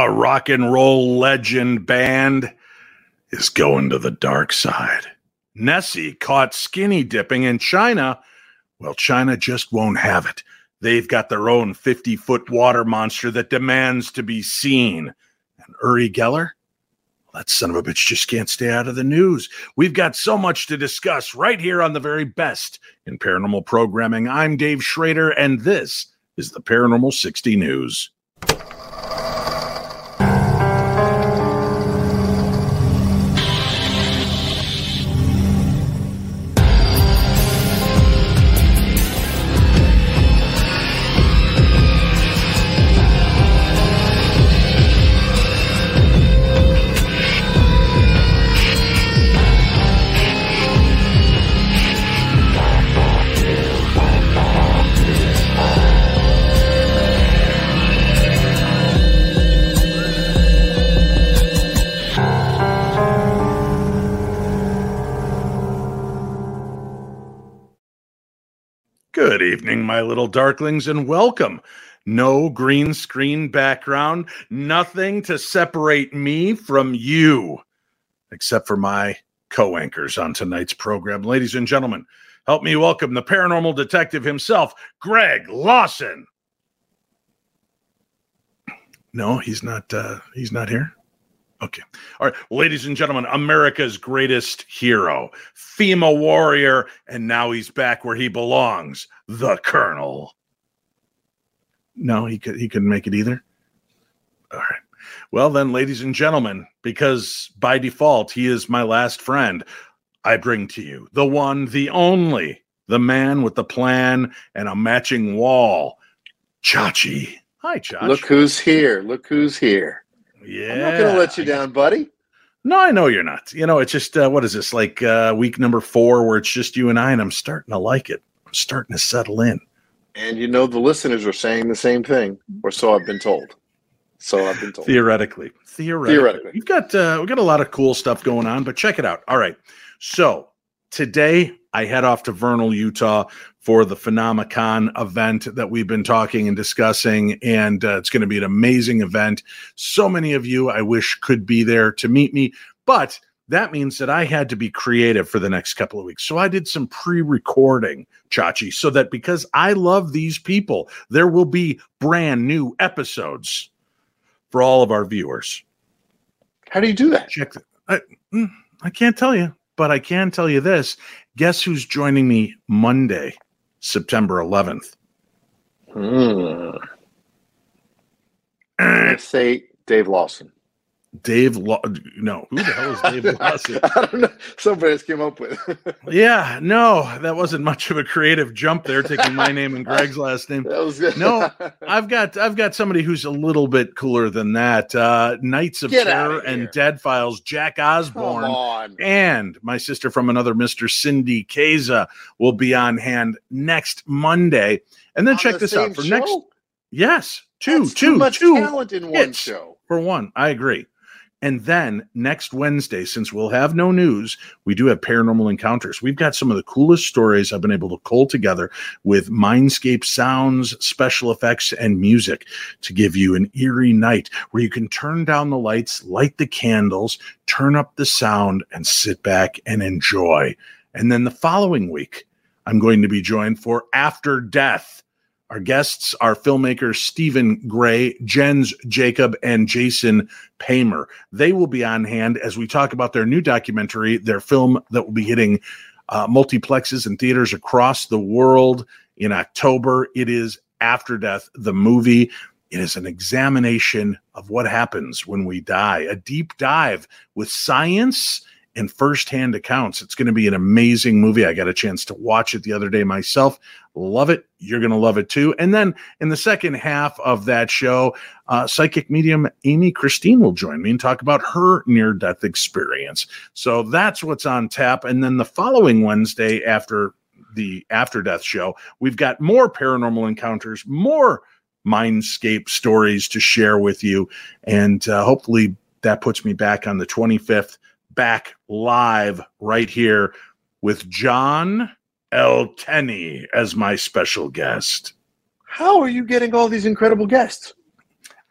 a rock and roll legend band is going to the dark side. Nessie caught skinny dipping in China. Well, China just won't have it. They've got their own 50 foot water monster that demands to be seen. And Uri Geller? That son of a bitch just can't stay out of the news. We've got so much to discuss right here on the very best in paranormal programming. I'm Dave Schrader, and this is the Paranormal 60 News. Evening, my little darklings, and welcome. No green screen background, nothing to separate me from you, except for my co anchors on tonight's program. Ladies and gentlemen, help me welcome the paranormal detective himself, Greg Lawson. No, he's not. Uh, he's not here. Okay. All right. Ladies and gentlemen, America's greatest hero, FEMA warrior, and now he's back where he belongs, the Colonel. No, he could he couldn't make it either. All right. Well then, ladies and gentlemen, because by default he is my last friend, I bring to you the one, the only, the man with the plan and a matching wall, Chachi. Hi, Chachi. Look who's here. Look who's here. Yeah. I'm not going to let you down, buddy. No, I know you're not. You know, it's just uh, what is this like uh, week number four where it's just you and I, and I'm starting to like it. I'm starting to settle in. And you know, the listeners are saying the same thing, or so I've been told. So I've been told. Theoretically, theoretically, Theoretically. we've got uh, we've got a lot of cool stuff going on. But check it out. All right, so today I head off to Vernal, Utah for the Phenomicon event that we've been talking and discussing. And uh, it's going to be an amazing event. So many of you I wish could be there to meet me, but that means that I had to be creative for the next couple of weeks. So I did some pre recording, Chachi, so that because I love these people, there will be brand new episodes for all of our viewers. How do you do that? Check. I, mm, I can't tell you, but I can tell you this. Guess who's joining me Monday, September 11th? Hmm. Let's say Dave Lawson. Dave Law. No, who the hell is Dave Lawson? I don't know. Somebody else came up with. yeah, no, that wasn't much of a creative jump there, taking my name and Greg's last name. that was good. No, I've got I've got somebody who's a little bit cooler than that. Uh, Knights of Get Terror outta and. Dead Files, Jack Come Osbourne. and my sister from another Mr. Cindy Kaza will be on hand next Monday. And then On check the this out for show? next one That's two, too much two talent in one hits. show. for one. I agree. And then next Wednesday, since we'll have no news, we do have paranormal encounters. We've got some of the coolest stories I've been able to cull together with Mindscape sounds, special effects, and music to give you an eerie night where you can turn down the lights, light the candles, turn up the sound, and sit back and enjoy. And then the following week, I'm going to be joined for After Death. Our guests are filmmakers Stephen Gray, Jens Jacob, and Jason Paymer. They will be on hand as we talk about their new documentary, their film that will be hitting uh, multiplexes and theaters across the world in October. It is After Death, the movie. It is an examination of what happens when we die, a deep dive with science and firsthand accounts. It's going to be an amazing movie. I got a chance to watch it the other day myself. Love it. You're going to love it too. And then in the second half of that show, uh, psychic medium Amy Christine will join me and talk about her near death experience. So that's what's on tap. And then the following Wednesday, after the after death show, we've got more paranormal encounters, more mindscape stories to share with you. And uh, hopefully that puts me back on the 25th, back live right here with John L. Tenney as my special guest. How are you getting all these incredible guests?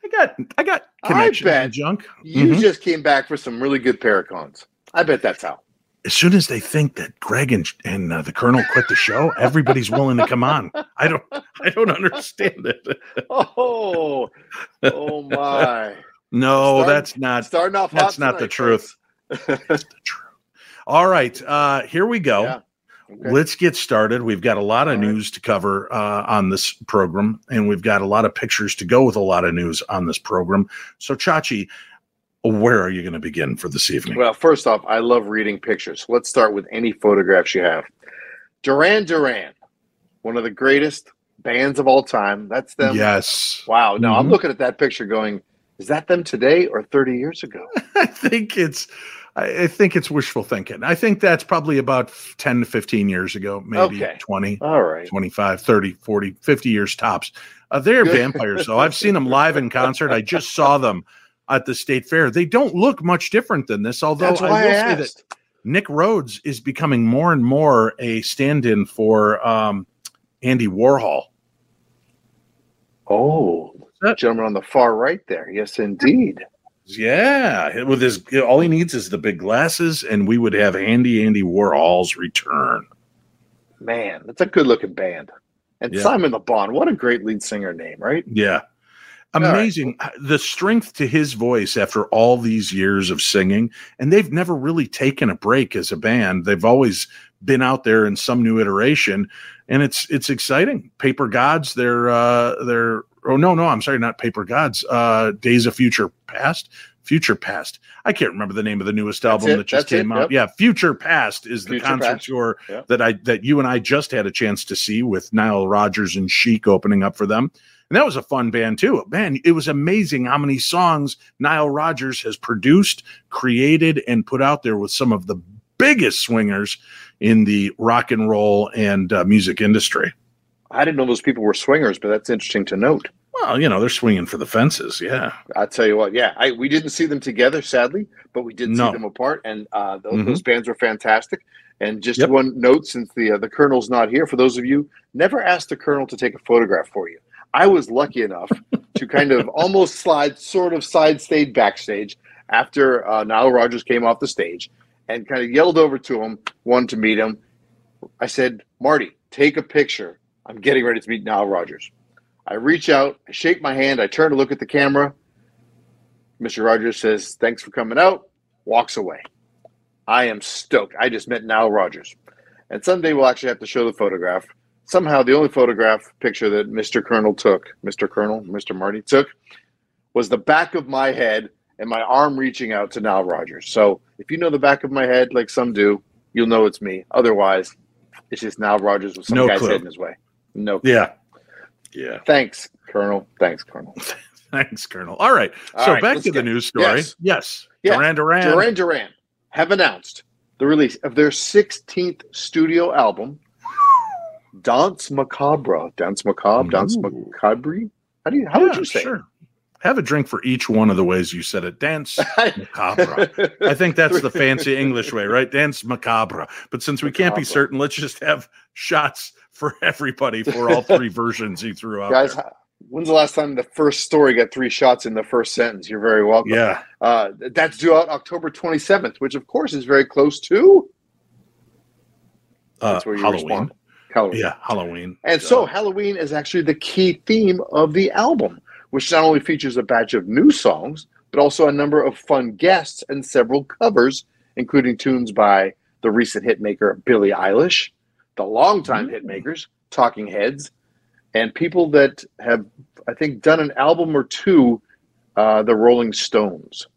I got I got I bet junk. You Mhm. just came back for some really good Paracons. I bet that's how. As soon as they think that Greg and, and uh, the Colonel quit the show, everybody's willing to come on. I don't I don't understand it. Oh, oh my! No, Start- that's not Starting off. that's not the truth. folks. All right, uh, here we go. Yeah. Okay. Let's get started. We've got a lot of All right. news to cover uh, on this program, and we've got a lot of pictures to go with a lot of news on this program. So, Chachi, where are you going to begin for this evening? Well, first off, I love reading pictures. Let's start with any photographs you have. Duran Duran, one of the greatest bands of all time. That's them. yes, Wow. Now I'm Mhm. looking at that picture going, is that them today or 30 years ago? I think it's. I I think it's wishful thinking. I think that's probably about 10 to 15 years ago, maybe Okay. 20. All right. 25, 30, 40, 50 years tops. Uh, they're Good. vampires, though. I've seen them live in concert. I just saw them at the state fair. They don't look much different than this, although I will I, say that. Nick Rhodes is becoming more and more a stand in for um, Andy Warhol. Oh, that? gentleman on the far right there. Yes, indeed. Yeah, with his all he needs is the big glasses, and we would have Andy Andy Warhol's return. Man, that's a good looking band. And Yeah. Simon Le Bon, what a great lead singer name, right? Yeah. right. Amazing the strength to his voice after all these years of singing. And they've never really taken a break as a band. They've always been out there in some new iteration. And it's it's exciting. Paper Gods, they're uh they're oh no, no, I'm sorry, not Paper Gods. Uh Days of Future Past. Future Past. I can't remember the name of the newest That's album it, that just that's it, came out. yep. Yeah, Future Past is the Future concert Past. tour Yep. that I that you and I just had a chance to see with Nile Rodgers and Chic opening up for them. And that was a fun band too. Man, it was amazing how many songs Nile Rodgers has produced, created, and put out there with some of the biggest swingers in the rock and roll and uh, music industry. I didn't know those people were swingers, but that's interesting to note. Well, you know, they're swinging for the fences. Yeah. I tell you what, yeah, I we didn't see them together, sadly, but we did No. see them apart, and uh, those, Mhm. those bands were fantastic. And just Yep. one note, since the uh, the colonel's not here, for those of you never ask the colonel to take a photograph for you. I was lucky enough to kind of almost slide, sort of side stage backstage after uh, Nile Rodgers came off the stage, and kind of yelled over to him, wanted to meet him. I said, Marty, take a picture. I'm getting ready to meet Nile Rodgers. I reach out, I shake my hand, I turn to look at the camera. Mr. Rogers says, Thanks for coming out, walks away. I am stoked. I just met Nile Rodgers. And someday we'll actually have to show the photograph. Somehow, the only photograph picture that Mr. Colonel took, Mr. Colonel, Mr. Marty took, was the back of my head and my arm reaching out to Nile Rodgers. So if you know the back of my head, like some do, you'll know it's me. Otherwise, it's just Nile Rodgers with some No guy's clue. head in his way. No. Yeah. Yeah. Thanks, Colonel. Thanks, Colonel. Thanks, Colonel. All right. All so right, back to the news story. yes. Yes. Yeah. Duran Duran. Duran Duran have announced the release of their 16th studio album, Danse Macabre. Dance Macabre? Dance Macabre? How do you how would you say? Sure. Have a drink for each one of the ways you said it. Dance macabre. I think that's the fancy English way, right? Dance macabre. But since we can't be certain, let's just have shots for everybody for all three versions he threw out. Guys, there. when's the last time the first story got three shots in the first sentence? You're very welcome. Yeah. Uh, that's due out October 27th, which of course is very close to Uh, That's where you Halloween. respond. Halloween. Yeah, Halloween. And so Uh, Halloween is actually the key theme of the album, which not only features a batch of new songs, but also a number of fun guests and several covers, including tunes by the recent hitmaker Billie Eilish, the longtime Mm. hitmakers, Talking Heads, and people that have, I think, done an album or two, uh, the Rolling Stones.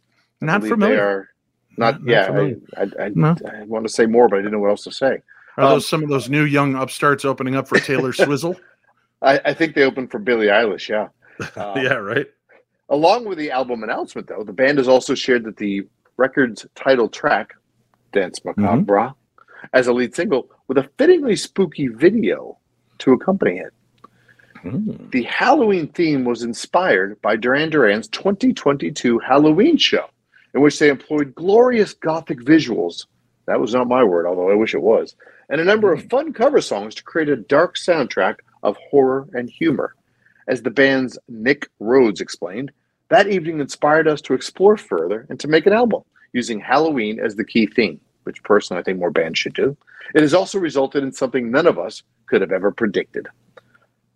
I not familiar. Not, Not- yeah. I, I, I, No. I want to say more, but I didn't know what else to say. Are um, those some of those new young upstarts opening up for Taylor Swizzle? I, I think they opened for Billie Eilish, yeah. Uh, yeah, right. Along with the album announcement, though, the band has also shared that the record's title track, Danse Macabre, as a lead single with a fittingly spooky video to accompany it. Mm. The Halloween theme was inspired by Duran Duran's 2022 Halloween show, in which they employed glorious gothic visuals. That was not my word, although I wish it was. And a number of fun cover songs to create a dark soundtrack of horror and humor. As the band's Nick Rhodes explained, That evening inspired us to explore further and to make an album using Halloween as the key theme, which personally I think more bands should do. It has also resulted in something none of us could have ever predicted.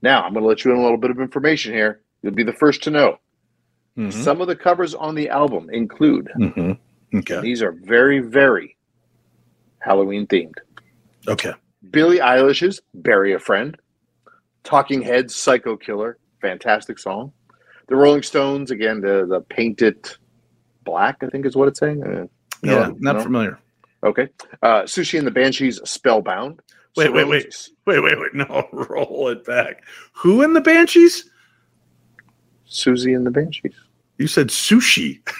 Now, I'm going to let you in a little bit of information here. You'll be the first to know. Mhm. Some of the covers on the album include, Mhm. Okay. these are very, very Halloween themed. Okay. Billie Eilish's Bury a Friend, Talking Heads Psycho Killer, fantastic song. The Rolling Stones, again, the, the Painted Black, I think is what it's saying. Uh, no, Yeah. Not no? familiar. Okay. Uh, Sushi and the Banshees Spellbound. Wait, wait, wait. Wait, wait, wait. No, roll it back. Who in the Banshees? Siouxsie and the Banshees. You said sushi.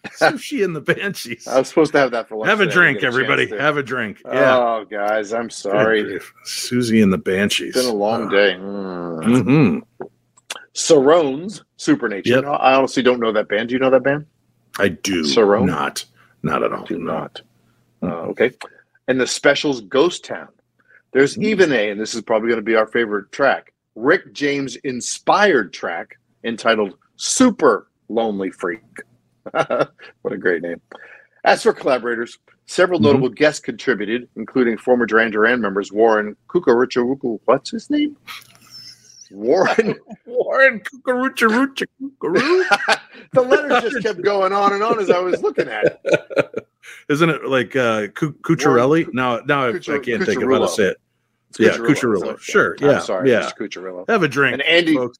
sushi and the Banshees. I was supposed to have that for lunch. Have a today. I didn't drink, a everybody. Have a drink. Yeah. Oh, guys, I'm sorry. Siouxsie and the Banshees. It's been a long Uh, day. Mm. mhm. Cerrone's, Supernature. Yep. No, I honestly don't know that band. Do you know that band? I do Cerrone? not. Not at all. Do no. not. Uh, okay. And the specials Ghost Town. There's Hmm. even a, and this is probably going to be our favorite track, Rick James inspired track entitled Super Lonely Freak. what a great name. As for collaborators, several Mhm. notable guests contributed, including former Duran Duran members Warren Kukurucharuku. What's his name? Warren. Warren Cucuroocha Roocha the letters just kept going on and on as I was looking at it. Isn't it like uh Cu- Cucciarelli? No, now I, I can't think of how to say it. It's Yeah, Cucciarillo. Cucciarillo. Sure, I'm yeah, sorry, yeah. Mr. Cucciarillo. Have a drink. And Andy, folks.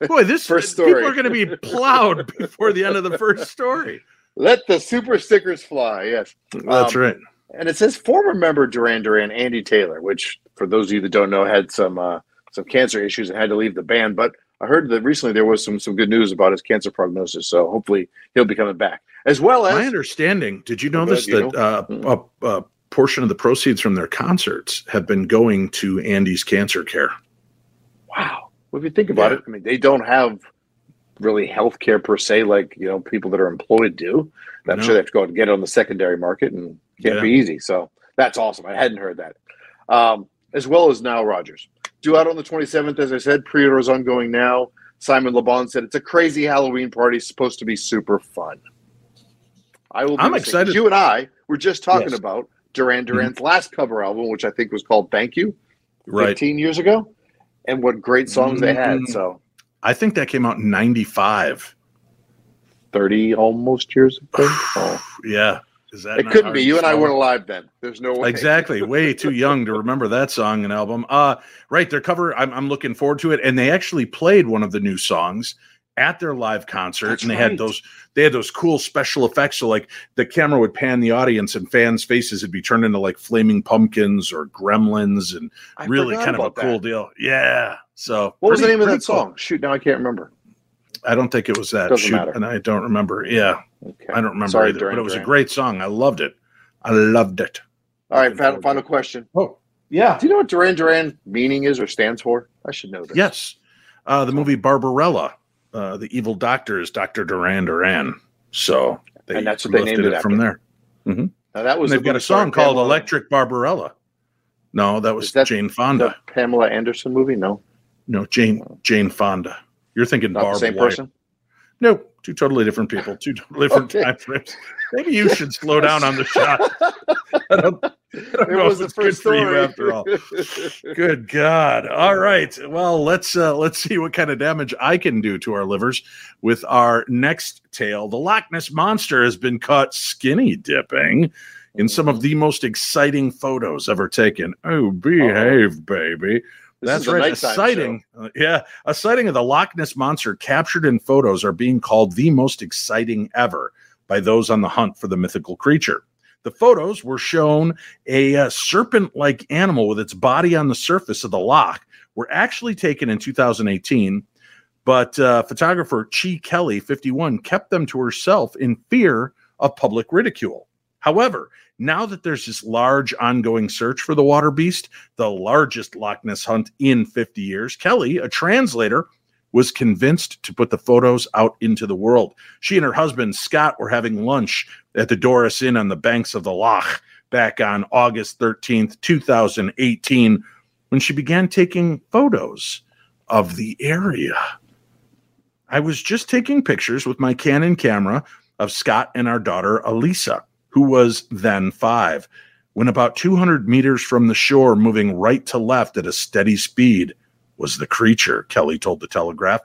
Boy, this First story. people are going to be plowed before the end of the first story. let the super stickers fly. Yes. That's Um, right. And it says former member Duran Duran, Andy Taylor, which for those of you that don't know, had some uh, some cancer issues and had to leave the band. But I heard that recently there was some some good news about his cancer prognosis. So hopefully he'll be coming back. As well as My understanding. Did you know this? you That uh, Mm. a, a portion of the proceeds from their concerts have been going to Andy's cancer care. wow. Well, if you think about Yeah. it, I mean, they don't have really health care per se, like you know people that are employed do. I'm No. sure they have to go out and get it on the secondary market, and can't Yeah. be easy. So that's awesome. I hadn't heard that. Um, as well as Nile Rodgers, due out on the 27th. As I said, pre-order is ongoing now. Simon LeBon said it's a crazy Halloween party, supposed to be super fun. I will. Be I'm excited. You and I were just talking Yes. about Duran Duran's last cover album, which I think was called "Thank You." Right. 15 years ago, and what great songs they had. Mm. So I think that came out in 95. 30 almost years ago. Oh. Yeah. Is that It couldn't be. You and I weren't alive then. There's no way. Exactly. Way too young to remember that song and album. Uh right, their cover, I'm I'm looking forward to it. And they actually played one of the new songs at their live concert. That's and they right. had those they had those cool special effects. So like the camera would pan the audience and fans' faces would be turned into like flaming pumpkins or gremlins and I really kind of a cool that. deal. Yeah. So What was the name of pretty that cool. song? Shoot, now I can't remember. I don't think it was that. Doesn't Shoot, matter. and I don't remember. Yeah, Okay. I don't remember Sorry, either. Duran but it was a great song. I loved it. I loved it. All right, final, final question. Oh, yeah. Do you know what Duran Duran meaning is or stands for? I should know this. Yes. Uh, the movie Barbarella, uh, the evil doctor is Dr. Duran Duran. So they And that's what they named it from after. there. Now that was And they've the got a song called Pamela- Electric Barbarella. No, that was that Jane Fonda. Pamela Anderson movie? No, No, Jane Jane Fonda. You're thinking not Barb the same person. No, two totally different people, two totally different Okay. time frames. Maybe you should slow down on the shot. I don't, I don't It know was if the it's good first for you after all. Good God! All right. Well, let's uh, let's see what kind of damage I can do to our livers with our next tale. The Loch Ness monster has been caught skinny dipping in some of the most exciting photos ever taken. Oh, behave, baby! This That's right. A sighting, uh, yeah, a sighting of the Loch Ness monster captured in photos are being called the most exciting ever by those on the hunt for the mythical creature. The photos were shown a uh, serpent-like animal with its body on the surface of the loch were actually taken in 2018, but uh, photographer Chi Kelly, 51, kept them to herself in fear of public ridicule. However, now that there's this large ongoing search for the water beast, the largest Loch Ness hunt in 50 years, Kelly, a translator, was convinced to put the photos out into the world. She and her husband, Scott, were having lunch at the Dores Inn on the banks of the Loch back on August 13th, 2018, when she began taking photos of the area. I was just taking pictures with my Canon camera of Scott and our daughter, Elisa, who was then five, when about 200 meters from the shore, moving right to left at a steady speed, was the creature, Kelly told the Telegraph.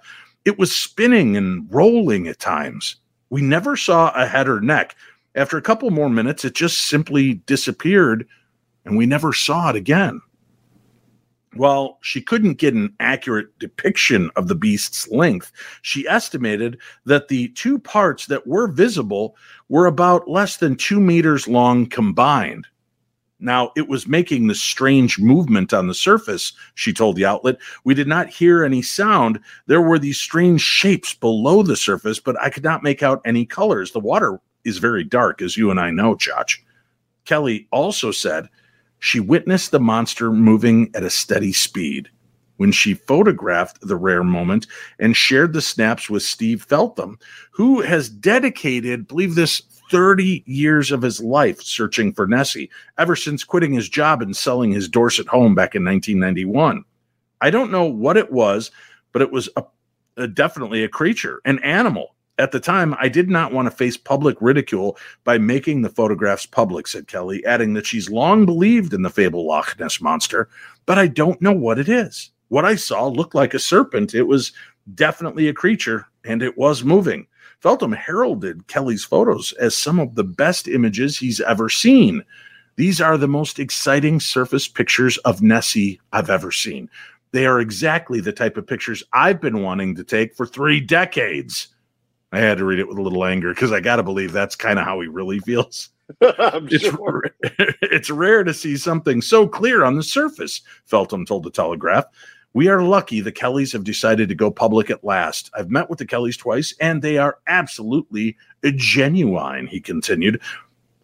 It was spinning and rolling at times. We never saw a head or neck. After a couple more minutes, it just simply disappeared and we never saw it again. While she couldn't get an accurate depiction of the beast's length, she estimated that the two parts that were visible were about less than two meters long combined. Now, it was making this strange movement on the surface, she told the outlet. We did not hear any sound. There were these strange shapes below the surface, but I could not make out any colors. The water is very dark, as you and I know, Chach. Kelly also said she witnessed the monster moving at a steady speed. When she photographed the rare moment and shared the snaps with Steve Feltham, who has dedicated, believe this, 30 years of his life searching for Nessie, ever since quitting his job and selling his Dorset home back in 1991. I don't know what it was, but it was a, a, definitely a creature, an animal. At the time, I did not want to face public ridicule by making the photographs public, said Kelly, adding that she's long believed in the fable Loch Ness monster, but I don't know what it is. What I saw looked like a serpent. It was definitely a creature, and it was moving. Feltham heralded Kelly's photos as some of the best images he's ever seen. These are the most exciting surface pictures of Nessie I've ever seen. They are exactly the type of pictures I've been wanting to take for three decades. I had to read it with a little anger because I got to believe that's kind of how he really feels. it's, sure. it's rare to see something so clear on the surface, Feltham told the Telegraph. We are lucky the Kellys have decided to go public at last. I've met with the Kellys twice, and they are absolutely genuine, he continued.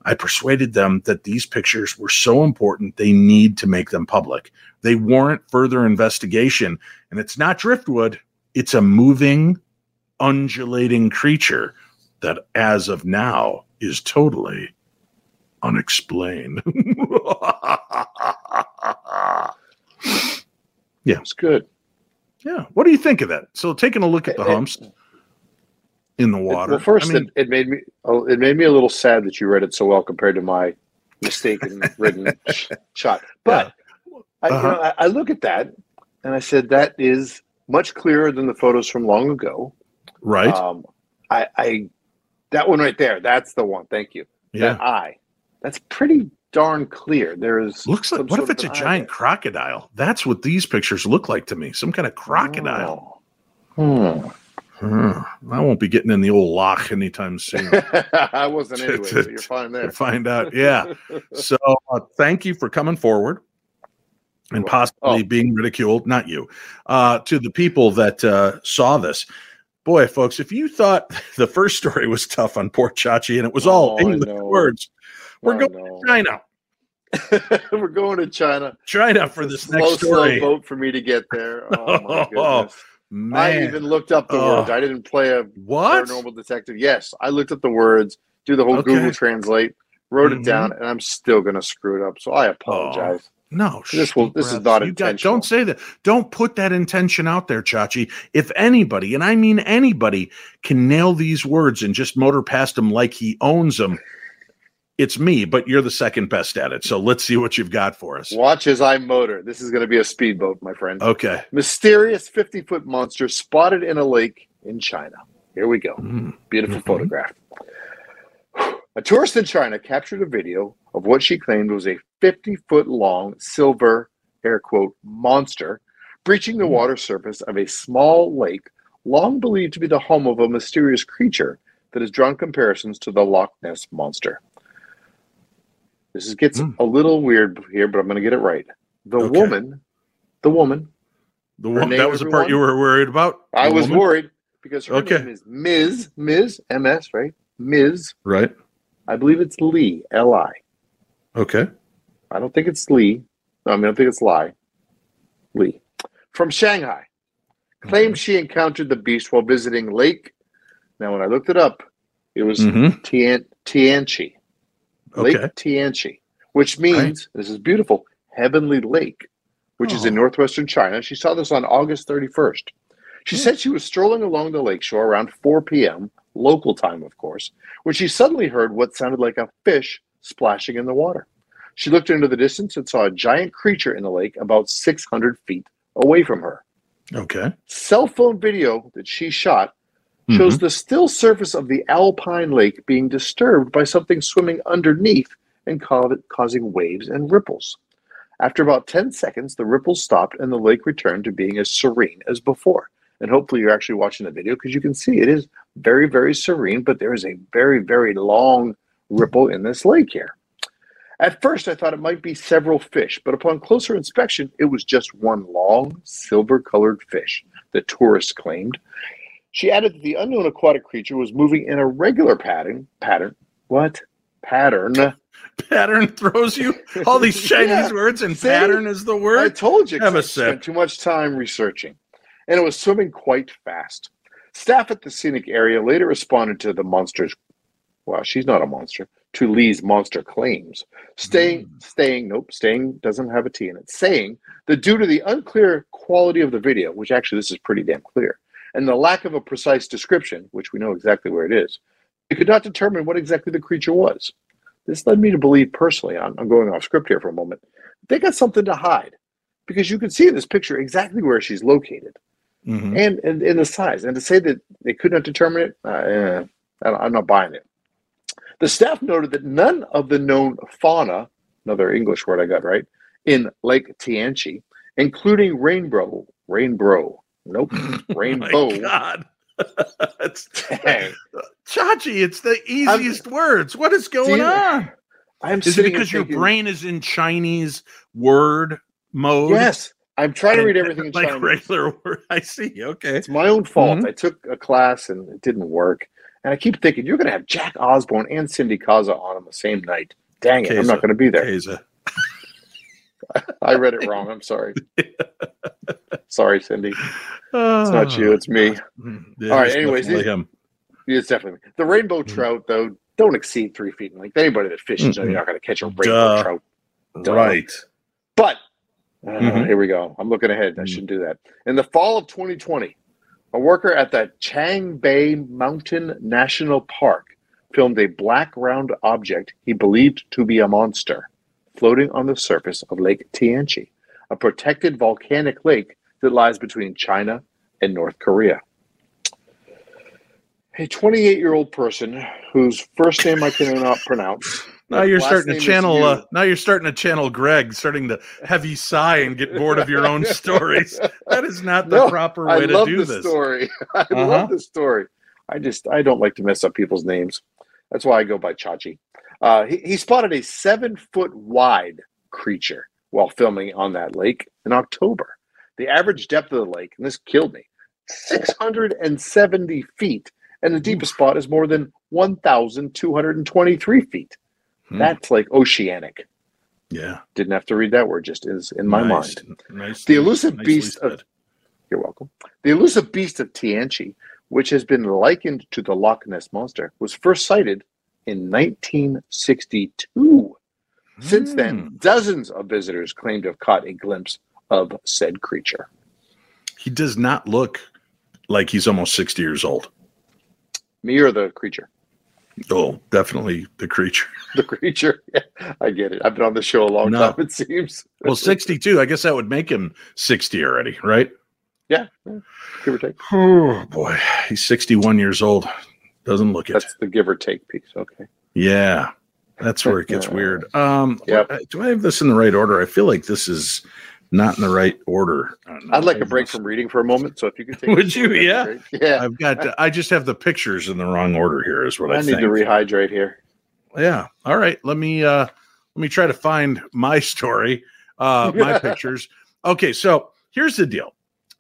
I persuaded them that these pictures were so important they need to make them public. They warrant further investigation, and it's not driftwood, it's a moving, undulating creature that, as of now, is totally unexplained. Yeah, it's good. Yeah. What do you think of that? So taking a look at the humps it, in the water. Well, first, I mean, it, it, made me oh, it made me a little sad that you read it so well compared to my mistaken written shot. But yeah. I, uh-huh. you know, I, I look at that and I said that is much clearer than the photos from long ago. Right. Um, I, I that one right there. That's the one. Thank you. Yeah. That eye. That's pretty darn clear. There is looks like what if it's a giant there. crocodile? That's what these pictures look like to me. Some kind of crocodile. Oh. Hmm. Hmm. I won't be getting in the old loch anytime soon. I wasn't anyway, to, so you're fine there. find out, yeah. so uh, thank you for coming forward and possibly oh. being ridiculed. Not you, uh, to the people that uh, saw this. Boy, folks, if you thought the first story was tough on poor Chachi and it was all oh, English words, we're going to China. We're going to China. China for this next story. Slow boat for me to get there. Oh my goodness. Man. I even looked up the oh. words. I didn't play a what? paranormal detective. Yes, I looked up the words, do the whole okay. Google Translate, wrote mm-hmm. it down, and I'm still going to screw it up. So I apologize. No, this will. This is not you intentional. Got, don't say that. Don't put that intention out there, Chachi. If anybody, and I mean anybody, can nail these words and just motor past them like he owns them, it's me, but you're the second best at it. So let's see what you've got for us. Watch as I motor. This is going to be a speedboat, my friend. Okay. Mysterious 50 foot monster spotted in a lake in China. Here we go. Mm. Beautiful mm-hmm. photograph. A tourist in China captured a video of what she claimed was a 50 foot long silver, air quote, monster breaching the mm. water surface of a small lake long believed to be the home of a mysterious creature that has drawn comparisons to the Loch Ness monster. This is, gets mm. a little weird here, but I'm going to get it right. The okay. woman, the woman, the woman that was the part you were worried about. I was woman? worried because her okay. name is Ms. Ms. Ms. Right, Ms. Right. I believe it's Lee. L I. Okay. I don't think it's Lee. No, I mean I don't think it's Lai. Lee from Shanghai Claims she encountered the beast while visiting Lake. Now, when I looked it up, it was mm-hmm. Tian Tianchi. Lake okay. Tianchi, which means right. this is beautiful, Heavenly Lake, which oh. is in oh. northwestern China. She saw this on August 31st. She said she was strolling along the lakeshore around 4 p.m., local time, of course, when she suddenly heard what sounded like a fish splashing in the water. She looked into the distance and saw a giant creature in the lake about 600 feet away from her. Okay. Cell phone video that she shot shows mm-hmm. the still surface of the alpine lake being disturbed by something swimming underneath and ca- causing waves and ripples. After about 10 seconds, the ripples stopped and the lake returned to being as serene as before. And hopefully, you're actually watching the video because you can see it is very, very serene, but there is a very, very long ripple in this lake here. At first, I thought it might be several fish, but upon closer inspection, it was just one long, silver colored fish, the tourist claimed. She added that the unknown aquatic creature was moving in a regular pattern. Pattern? What? Pattern. Pattern throws you all these Chinese Yeah. words, and See? pattern is the word. I told you. Have I spent too much time researching, and it was swimming quite fast. Staff at the scenic area later responded to the monster's. Well, she's not a monster. To Lee's monster claims, staying, Mm. staying. Nope, staying doesn't have a T in it. Saying that due to the unclear quality of the video, which actually this is pretty damn clear, and the lack of a precise description, which we know exactly where it is, they could not determine what exactly the creature was. This led me to believe personally, I'm, I'm going off script here for a moment, they got something to hide because you can see in this picture exactly where she's located Mhm. and, and, and the size. And to say that they could not determine it, uh, I'm not buying it. The staff noted that none of the known fauna, another English word I got right, in Lake Tianchi, including rainbow, rainbow, nope, rainbow. Oh God. it's, Dang. Chachi, it's the easiest words. What is going you- on? I'm Is it because your thinking, brain is in Chinese word mode? Yes, I'm trying to read everything in like Chinese. regular word. I see. Okay. It's my own fault. Mhm. I took a class and it didn't work. And I keep thinking you're going to have Jack Osbourne and Cindy Kaza on on the same night. Dang it, I'm not going to be there. Keza. I read it wrong. I'm sorry. sorry, Cindy. It's It's not you. It's me. All All right, anyways, definitely it- him. It's definitely me. The rainbow Mhm. trout, though, don't exceed three feet in length. Anybody that fishes, Mm-mm. you're not going to catch a rainbow Duh. trout. Duh. Right. But uh, Mhm. here we go. I'm looking ahead. I Mhm. shouldn't do that. In the fall of 2020, a worker at the Changbai Mountain National Park filmed a black round object he believed to be a monster floating on the surface of Lake Tianchi, a protected volcanic lake that lies between China and North Korea. A 28 year old person whose first name I cannot pronounce. Now you're starting to channel. Uh, now you're starting to channel Greg, starting to heavy sigh and get bored of your own stories. That is not the No, proper I way to love do the this. story. I Uh-huh. love the story. I just I don't like to mess up people's names. That's why I go by Chachi. Uh, he, he spotted a seven foot wide creature while filming on that lake in October. The average depth of the lake, and this killed me, 670 feet, and the deepest spot is more than 1,223 feet. Hmm. That's like oceanic. Yeah, Didn't have to read that word, just is in my nice. mind. Nice. The elusive nicely beast of. You're welcome. The elusive beast of Tianchi, which has been likened to the Loch Ness monster, was first sighted in 1962. Since Hmm. then, dozens of visitors claim to have caught a glimpse of said creature. he does not look like he's almost sixty years old. Me or the creature? Oh, definitely the creature. The creature. Yeah, I get it. I've been on the show a long No. time, it seems. Well, sixty-two. I guess that would make him sixty already, right? Yeah, yeah, give or take. Oh boy, he's sixty-one years old. Doesn't look it. That's the give or take piece. Okay. Yeah, that's where it gets weird. Um, Yep. do I have this in the right order? I feel like this is not in the right order. I'd like a I break from reading for a moment. So if you could take Would you? Yeah. that'd be great. Yeah. I've got. I just have the pictures in the wrong order here. Is what I, I need think. to rehydrate here. yeah. All right. Let me. uh Let me try to find my story. Uh My pictures. Okay. So here's the deal.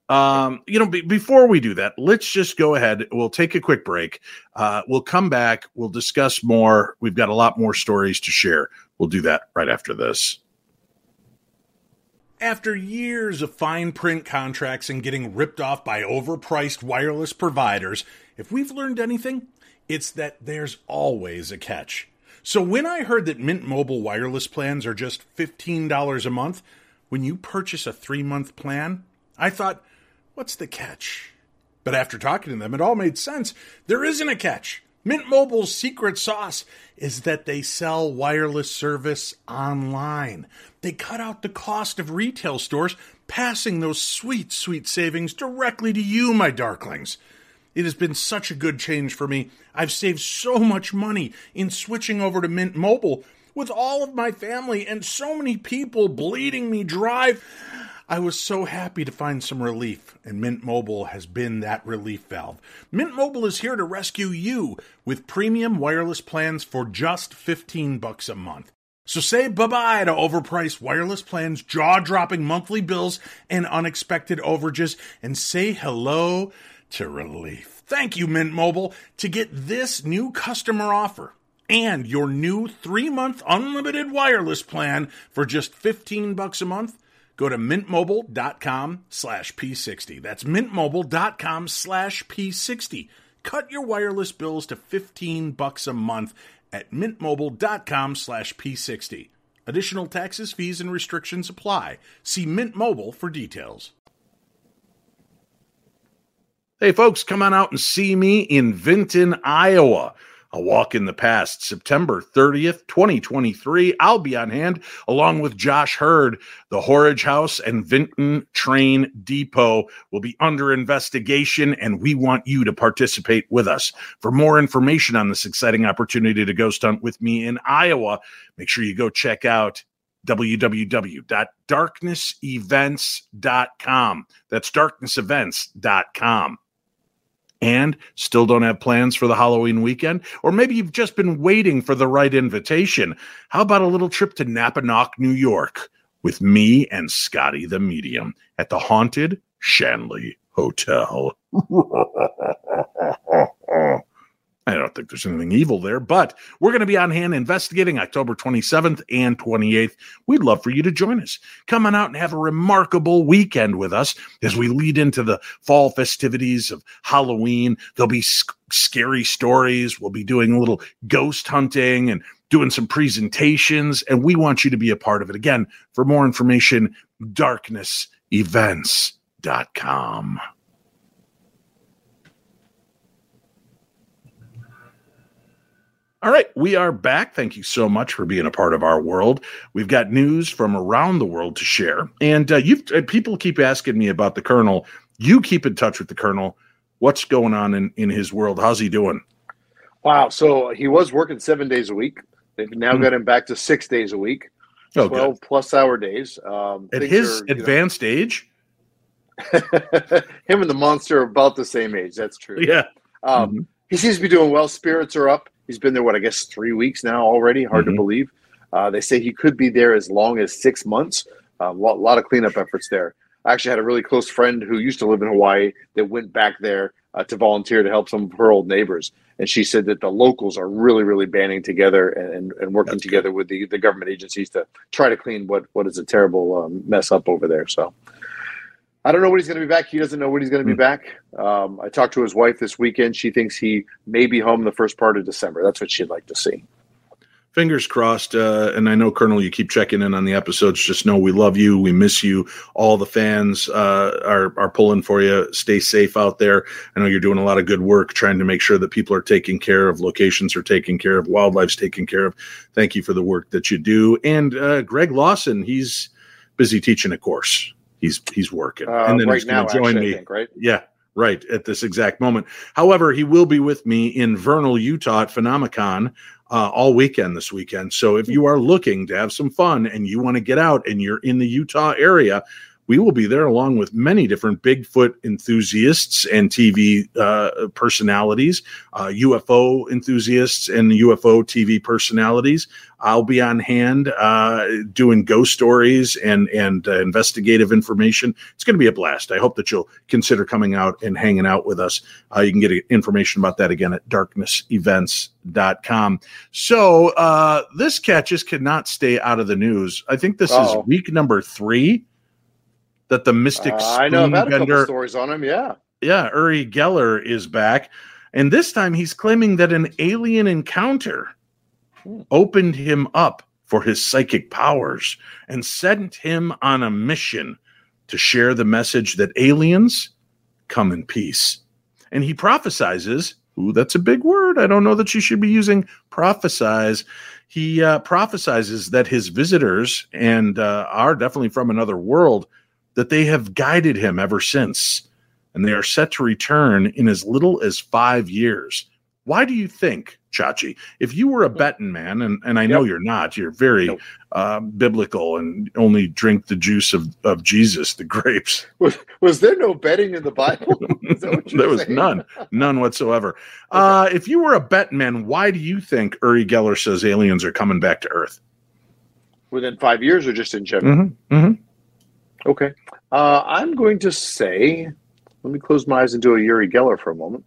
Um, you know, be, before we do that, let's just go ahead. We'll take a quick break. Uh, we'll come back. We'll discuss more. We've got a lot more stories to share. We'll do that right after this. After years of fine print contracts and getting ripped off by overpriced wireless providers, if we've learned anything, it's that there's always a catch. So when I heard that Mint Mobile wireless plans are just $15 a month, when you purchase a three month plan, I thought, what's the catch? But after talking to them, it all made sense. There isn't a catch. Mint Mobile's secret sauce is that they sell wireless service online. They cut out the cost of retail stores, passing those sweet, sweet savings directly to you, my darklings. It has been such a good change for me. I've saved so much money in switching over to Mint Mobile with all of my family and so many people bleeding me dry. I was so happy to find some relief, and Mint Mobile has been that relief valve. Mint Mobile is here to rescue you with premium wireless plans for just 15 bucks a month. So say bye-bye to overpriced wireless plans, jaw-dropping monthly bills, and unexpected overages, and say hello to relief. Thank you, Mint Mobile. To get this new customer offer and your new three-month unlimited wireless plan for just 15 bucks a month, go to mintmobile.com slash p60. That's mintmobile.com slash p60. Cut your wireless bills to 15 bucks a month at mintmobile.com slash p60. Additional taxes, fees, and restrictions apply. See Mint Mobile for details. Hey, folks, come on out and see me in Vinton, Iowa. A Walk in the Past, September 30th, 2023. I'll be on hand along with Josh Hurd. The Horridge House and Vinton Train Depot will be under investigation, and we want you to participate with us. For more information on this exciting opportunity to ghost hunt with me in Iowa, make sure you go check out www.darknessevents.com. That's darknessevents.com and still don't have plans for the Halloween weekend, or maybe you've just been waiting for the right invitation, how about a little trip to Napanoch, New York with me and Scotty the Medium at the haunted Shanley Hotel? I don't think there's anything evil there, but we're going to be on hand investigating October 27th and 28th. We'd love for you to join us. Come on out and have a remarkable weekend with us as we lead into the fall festivities of Halloween. There'll be sc- scary stories. We'll be doing a little ghost hunting and doing some presentations, and we want you to be a part of it. Again, for more information, darknessevents.com. All right, we are back. Thank you so much for being a part of our world. We've got news from around the world to share, and uh, you've uh, people keep asking me about the Colonel. You keep in touch with the Colonel. What's going on in in his world? How's he doing? Wow. So he was working seven days a week. They've now mm-hmm. got him back to six days a week, oh, twelve good. plus hour days. Um, At his are, advanced know, age, him and the monster are about the same age. That's true. Yeah. Um, mm-hmm. He seems to be doing well. Spirits are up. He's been there, what I guess, three weeks now already. Hard mm-hmm. to believe. Uh, they say he could be there as long as six months. A uh, lot, lot, of cleanup efforts there. I actually had a really close friend who used to live in Hawaii that went back there uh, to volunteer to help some of her old neighbors. And she said that the locals are really, really banding together and, and working That's together good. with the, the government agencies to try to clean what, what is a terrible um, mess up over there. So I don't know when he's going to be back. He doesn't know when he's going to be hmm. back. Um, I talked to his wife this weekend. She thinks he may be home the first part of December. That's what she'd like to see. Fingers crossed. Uh, and I know, Colonel, you keep checking in on the episodes. Just know we love you. We miss you. All the fans uh, are are pulling for you. Stay safe out there. I know you're doing a lot of good work trying to make sure that people are taken care of, locations are taken care of, wildlife's taken care of. Thank you for the work that you do. And uh, Greg Lawson, he's busy teaching a course he's he's working, uh, and then right he's going to join me. Think, right? Yeah, right at this exact moment. However, he will be with me in Vernal, Utah at Phenomicon uh, all weekend this weekend. So if you are looking to have some fun and you want to get out and you're in the Utah area, we will be there along with many different Bigfoot enthusiasts and TV uh, personalities, uh, UFO enthusiasts and UFO TV personalities. I'll be on hand uh, doing ghost stories and and uh, investigative information. It's going to be a blast. I hope that you'll consider coming out and hanging out with us. Uh, you can get information about that again at darknessevents.com. So uh, this catches cannot stay out of the news. I think this Uh-oh. is week number three that the Mystic uh, I know about a couple stories on him. Yeah, yeah. Uri Geller is back, and this time he's claiming that an alien encounter opened him up for his psychic powers and sent him on a mission to share the message that aliens come in peace and he prophesizes. Ooh, that's a big word. I don't know that you should be using prophesize. He uh, prophesizes that his visitors and uh, are definitely from another world, that they have guided him ever since, and they are set to return in as little as five years. Why do you think, Chachi, if you were a betting man, and, and I know Yep. you're not, you're very Nope. uh, biblical and only drink the juice of, of Jesus, the grapes. Was, was there no betting in the Bible? Is that what you're there was saying? none, none whatsoever. Uh, if you were a betting man, why do you think Uri Geller says aliens are coming back to Earth? Within five years or just in general? Mm-hmm, mm-hmm. Okay. Uh, I'm going to say, let me close my eyes and do a Uri Geller for a moment.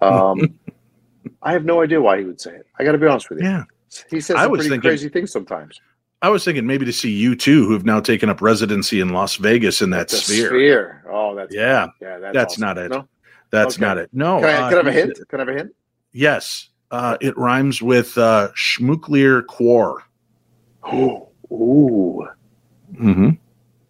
Um, I have no idea why he would say it. I got to be honest with you. Yeah. He says I some was pretty thinking- crazy things sometimes. I was thinking maybe to see U2, who have now taken up residency in Las Vegas in that The sphere. Oh, that's Yeah, yeah. That's, that's awesome. not it. No? that's Okay. not it. No. Can I, uh, can I have a hint? Can I have a hint? Yes. Uh, it rhymes with uh, Schmucklier Quar. Oh, ooh, Mm-hmm.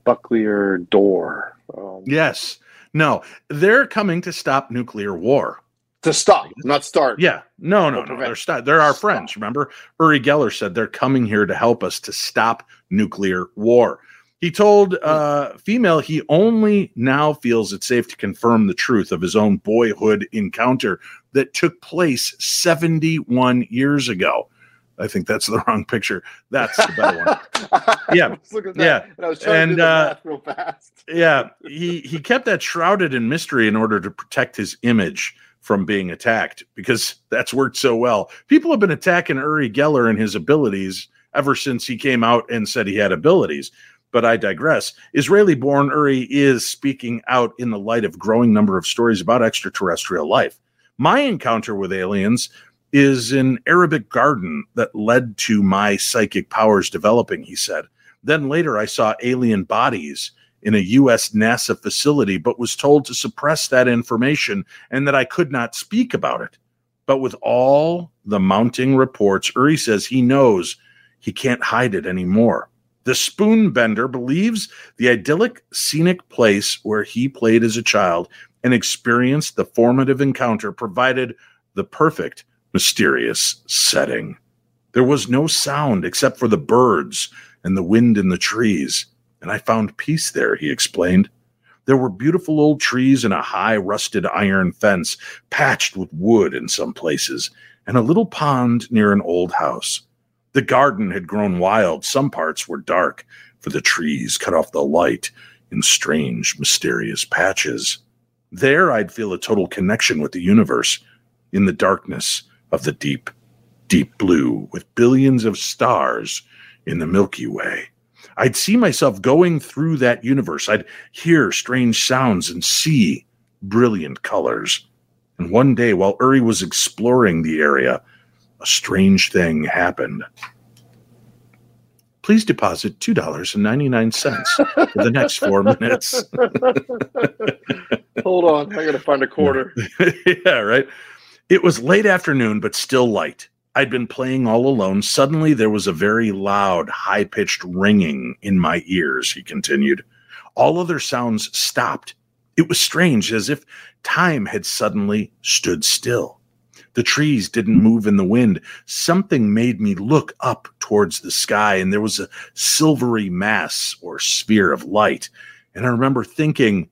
Bucklier door. Um, Yes. No, they're coming to stop nuclear war. To stop, not start. Yeah. No, no, no. prevent. They're st- they're our Stop. friends. Remember, Uri Geller said they're coming here to help us to stop nuclear war. He told uh, female he only now feels it safe to confirm the truth of his own boyhood encounter that took place 71 years ago. I think that's the wrong picture. That's the better one. Yeah. I was looking at that, Yeah. And I was trying to do the uh, math real fast. yeah, he he kept that shrouded in mystery in order to protect his image from being attacked because that's worked so well. People have been attacking Uri Geller and his abilities ever since he came out and said he had abilities. But I digress. Israeli born Uri is speaking out in the light of growing number of stories about extraterrestrial life. My encounter with aliens is an Arabic garden that led to my psychic powers developing, he said. Then later I saw alien bodies in a US NASA facility, but was told to suppress that information and that I could not speak about it. But with all the mounting reports, Uri says he knows he can't hide it anymore. The spoon bender believes the idyllic, scenic place where he played as a child and experienced the formative encounter provided the perfect, mysterious setting. There was no sound except for the birds and the wind in the trees and I found peace there, he explained. There were beautiful old trees and a high rusted iron fence, patched with wood in some places, and a little pond near an old house. The garden had grown wild. Some parts were dark, for the trees cut off the light in strange, mysterious patches. There, I'd feel a total connection with the universe in the darkness of the deep, deep blue, with billions of stars in the Milky Way. I'd see myself going through that universe. I'd hear strange sounds and see brilliant colors. And one day, while Uri was exploring the area, a strange thing happened. Please deposit $2.99 for the next four minutes. Hold on, I got to find a quarter. yeah, right. It was late afternoon, but still light. I'd been playing all alone. Suddenly, there was a very loud, high pitched ringing in my ears, he continued. All other sounds stopped. It was strange, as if time had suddenly stood still. The trees didn't move in the wind. Something made me look up towards the sky, and there was a silvery mass or sphere of light. And I remember thinking,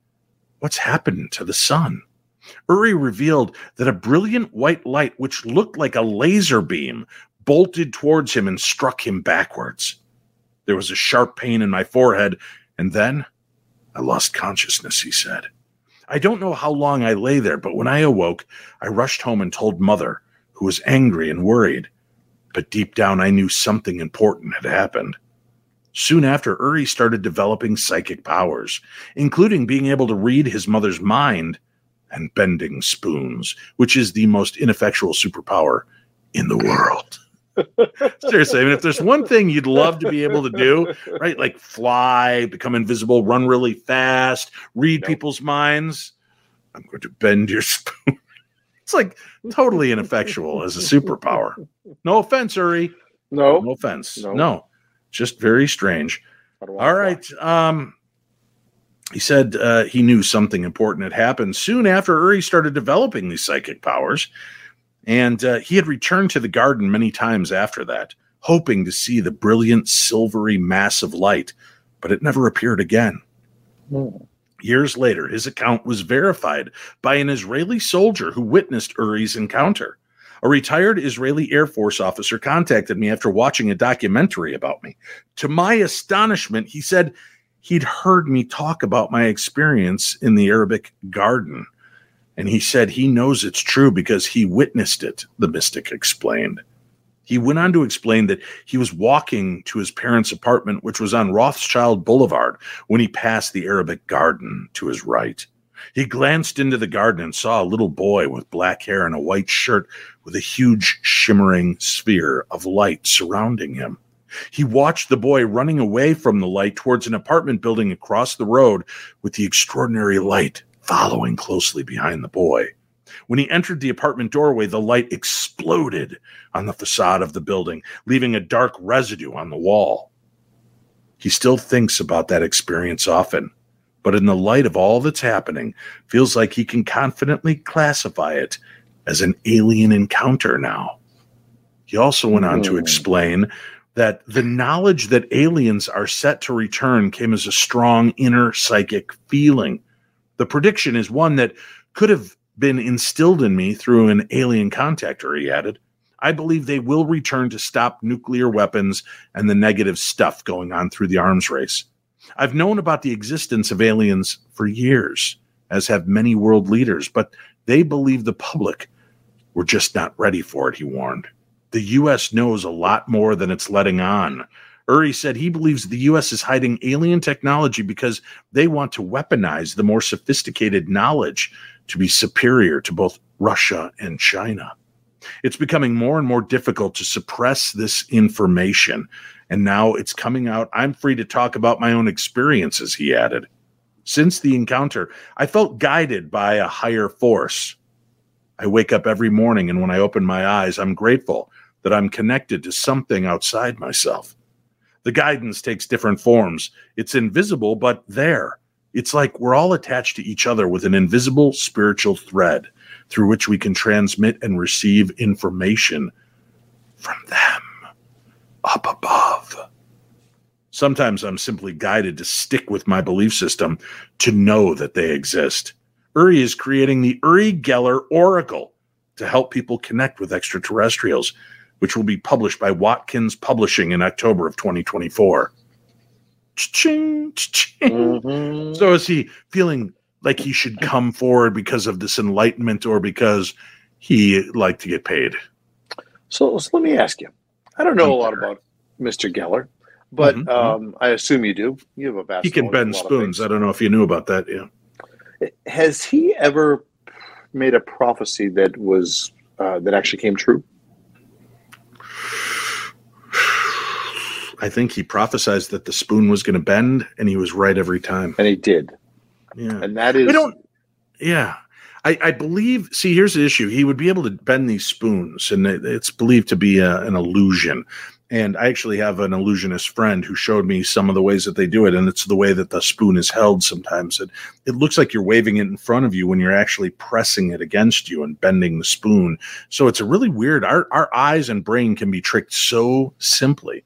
what's happened to the sun? Uri revealed that a brilliant white light, which looked like a laser beam, bolted towards him and struck him backwards. There was a sharp pain in my forehead, and then I lost consciousness, he said. I don't know how long I lay there, but when I awoke, I rushed home and told mother, who was angry and worried. But deep down, I knew something important had happened. Soon after, Uri started developing psychic powers, including being able to read his mother's mind and bending spoons, which is the most ineffectual superpower in the world. Seriously, I mean, if there's one thing you'd love to be able to do, right? Like fly, become invisible, run really fast, read people's minds. I'm going to bend your spoon. it's like totally ineffectual as a superpower. No offense, Uri. No. No offense. No. No. Just very strange. All right. don't want All to right. Um he said uh, he knew something important had happened soon after Uri started developing these psychic powers. And uh, he had returned to the garden many times after that, hoping to see the brilliant silvery mass of light, but it never appeared again. Mm. Years later, his account was verified by an Israeli soldier who witnessed Uri's encounter. A retired Israeli Air Force officer contacted me after watching a documentary about me. To my astonishment, he said he'd heard me talk about my experience in the Arabic garden. And he said he knows it's true because he witnessed it, the mystic explained. He went on to explain that he was walking to his parents' apartment, which was on Rothschild Boulevard, when he passed the Arabic garden to his right. He glanced into the garden and saw a little boy with black hair and a white shirt with a huge shimmering sphere of light surrounding him. He watched the boy running away from the light towards an apartment building across the road with the extraordinary light following closely behind the boy. When he entered the apartment doorway, the light exploded on the facade of the building, leaving a dark residue on the wall. He still thinks about that experience often, but in the light of all that's happening, feels like he can confidently classify it as an alien encounter now. He also went on to hmm. explain that the knowledge that aliens are set to return came as a strong inner psychic feeling. The prediction is one that could have been instilled in me through an alien contactor, he added. I believe they will return to stop nuclear weapons and the negative stuff going on through the arms race. I've known about the existence of aliens for years, as have many world leaders, but they believe the public were just not ready for it, he warned. The U.S. knows a lot more than it's letting on. Uri said he believes the U.S. is hiding alien technology because they want to weaponize the more sophisticated knowledge to be superior to both Russia and China. It's becoming more and more difficult to suppress this information. And now it's coming out. I'm free to talk about my own experiences, he added. Since the encounter, I felt guided by a higher force. I wake up every morning, and when I open my eyes, I'm grateful that I'm connected to something outside myself. The guidance takes different forms. It's invisible, but there. It's like we're all attached to each other with an invisible spiritual thread through which we can transmit and receive information from them up above. Sometimes I'm simply guided to stick with my belief system to know that they exist. Uri is creating the Uri Geller Oracle to help people connect with extraterrestrials, which will be published by Watkins Publishing in October of 2024. Cha-ching, cha-ching. Mm-hmm. So is he feeling like he should come forward because of this enlightenment or because he liked to get paid? So, so let me ask you. I don't know a lot about Mr. Geller, but mm-hmm. mm-hmm. um, I assume you do. You have a vast. He can bend spoons. I don't know if you knew about that. Yeah. Has he ever made a prophecy that was uh, that actually came true? I think he prophesied that the spoon was going to bend, and he was right every time. And he did. Yeah, and that is. We don't. Yeah, I, I believe. See, here's the issue. He would be able to bend these spoons, and it's believed to be a, an illusion. And I actually have an illusionist friend who showed me some of the ways that they do it, and it's the way that the spoon is held. Sometimes it it looks like you're waving it in front of you when you're actually pressing it against you and bending the spoon. So it's a really weird. Our our eyes and brain can be tricked so simply.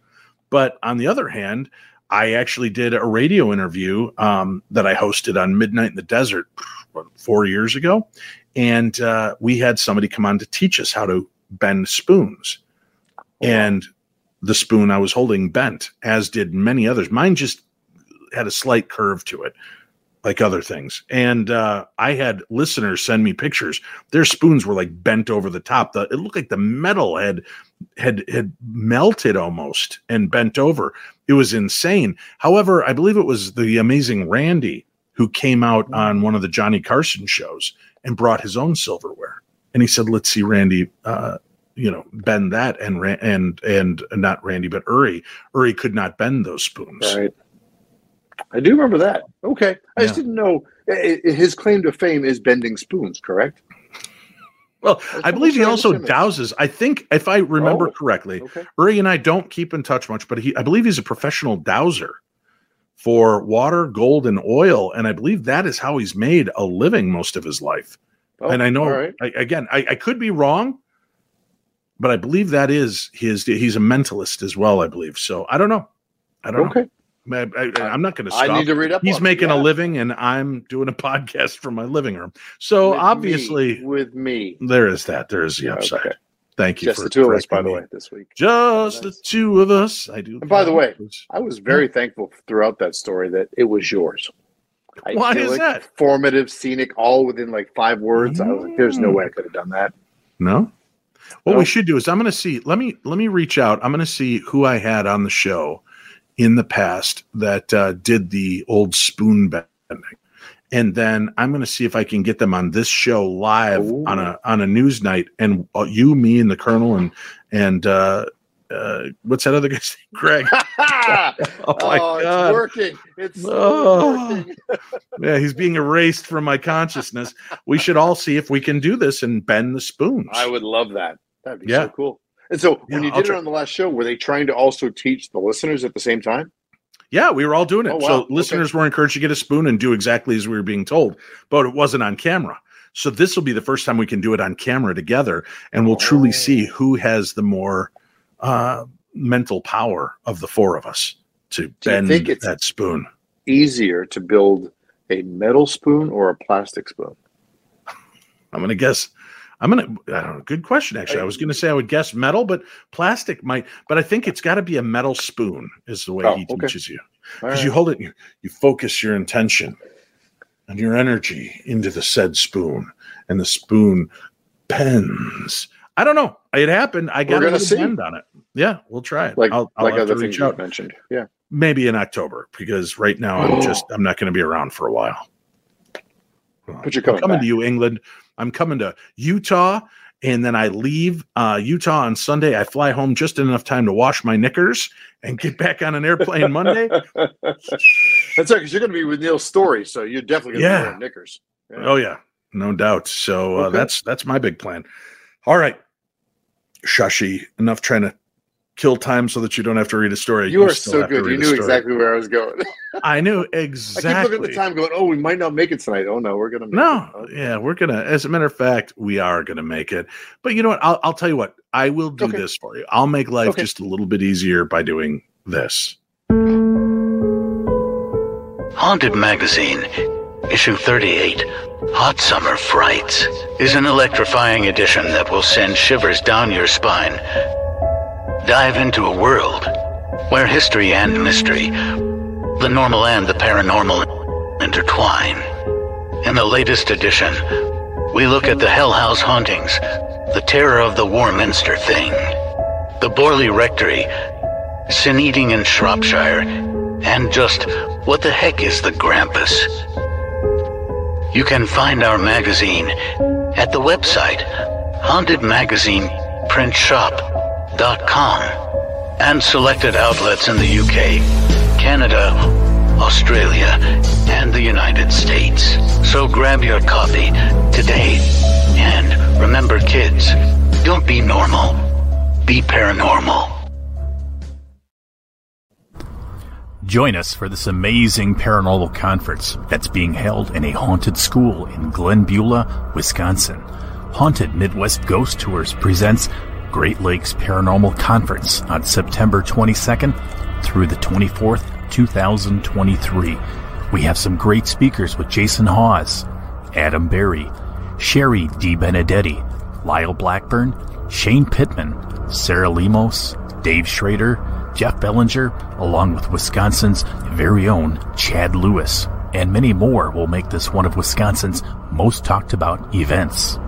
But on the other hand, I actually did a radio interview um, that I hosted on Midnight in the Desert what, four years ago. And uh, we had somebody come on to teach us how to bend spoons. And the spoon I was holding bent, as did many others. Mine just had a slight curve to it like other things. And uh, I had listeners send me pictures. Their spoons were like bent over the top. The, it looked like the metal had had had melted almost and bent over. It was insane. However, I believe it was the amazing Randi who came out mm. on one of the Johnny Carson shows and brought his own silverware. And he said, "Let's see Randi Uh, you know, bend that and and and not Randi but Uri. Uri could not bend those spoons. Right. I do remember that. Okay, I yeah. just didn't know his claim to fame is bending spoons. Correct. Well, I believe he also douses. I think, if I remember oh, correctly, okay. Uri and I don't keep in touch much, but he, I believe, he's a professional dowser for water, gold, and oil, and I believe that is how he's made a living most of his life. Oh, and I know, right. I, again, I, I could be wrong, but I believe that is his. He's a mentalist as well. I believe so. I don't know. I don't know. Okay. I, am not going to stop. I need to read up. He's on it, making yeah. a living, and I'm doing a podcast from my living room. So With obviously, me, with me. there is that. There is the upside. Okay. Thank you Just for the two of us, by correcting the way, this week. Just the two of us. I do. And by the way. I was very thankful throughout that story that it was yours. I Why is like that? Formative, scenic, all within like five words. I was like, "There's no way I could have done that." no. What we should do is I'm going to see. Let me let me reach out. I'm going to see who I had on the show in the past that uh, did the old spoon bending, and then I'm going to see if I can get them on this show live Ooh. on a on a news night. And uh, you, me, and the Colonel, and and uh, uh, what's that other guy's name? Greg. Oh my oh, God. it's working. It's so Oh. working. Yeah, he's being erased from my consciousness. We should all see if we can do this and bend the spoons. I would love that. That'd be Yeah. so cool. And so when Yeah, you did it on the last show, were they trying to also teach the listeners at the same time? Yeah, we were all doing it. Oh, wow. So Okay. listeners were encouraged to get a spoon and do exactly as we were being told, but it wasn't on camera. So this will be the first time we can do it on camera together, and we'll truly Oh. see who has the more uh, mental power of the four of us to Do bend think it's- that spoon. Easier to build a metal spoon or a plastic spoon? I'm gonna guess. I'm gonna. I don't know. Good question. Actually, I was gonna say I would guess metal, but plastic might. But I think it's got to be a metal spoon. Is the way Oh, he okay. teaches you. Because right. you hold it, you, you focus your intention and your energy into the said spoon, and the spoon pens. I don't know. It happened. I got see. bend on it. Yeah, we'll try it. like I'll, I'll like other things you mentioned. Yeah. Maybe in October because right now I'm just I'm not going to be around for a while. But you're I'm coming coming back. to you, England. I'm coming to Utah, and then I leave uh, Utah on Sunday. I fly home just in enough time to wash my knickers and get back on an airplane Monday. That's right, because you're going to be with Neil Story, so you're definitely going to Yeah. be wearing knickers. Yeah. Oh yeah, no doubt. So uh, Okay. that's that's my big plan. All right, Chachi, enough trying to kill time so that you don't have to read a story. You are still so good. You knew exactly where I was going. I knew exactly. I keep looking at the time, going, "Oh, we might not make it tonight." Oh no, we're going to. No, it. Okay. yeah, we're gonna. As a matter of fact, we are gonna make it. But you know what? I'll, I'll tell you what. I will do Okay. this for you. I'll make life Okay. just a little bit easier by doing this. Haunted Magazine, issue 38, Hot Summer Frights, is an electrifying edition that will send shivers down your spine. Dive into a world where history and mystery, the normal and the paranormal, intertwine. In the latest edition, we look at the Hell House hauntings, the terror of the Warminster Thing, the Borley Rectory, sin eating in Shropshire, and just what the heck is the Grampus? You can find our magazine at the website hauntedmagazineprintshop.com and selected outlets in the UK, Canada, Australia, and the United States. So grab your copy today. And remember, kids, don't be normal, be paranormal. Join us for this amazing paranormal conference that's being held in a haunted school in Glenbeulah, Wisconsin. Haunted Midwest Ghost Tours presents Great Lakes Paranormal Conference on September 22nd through the 24th, 2023. We have some great speakers with Jason Hawes, Adam Berry, Sherry D. Benedetti, Lyle Blackburn, Shane Pittman, Sarah Lemos, Dave Schrader, Jeff Belanger, along with Wisconsin's very own Chad Lewis, and many more will make this one of Wisconsin's most talked about events.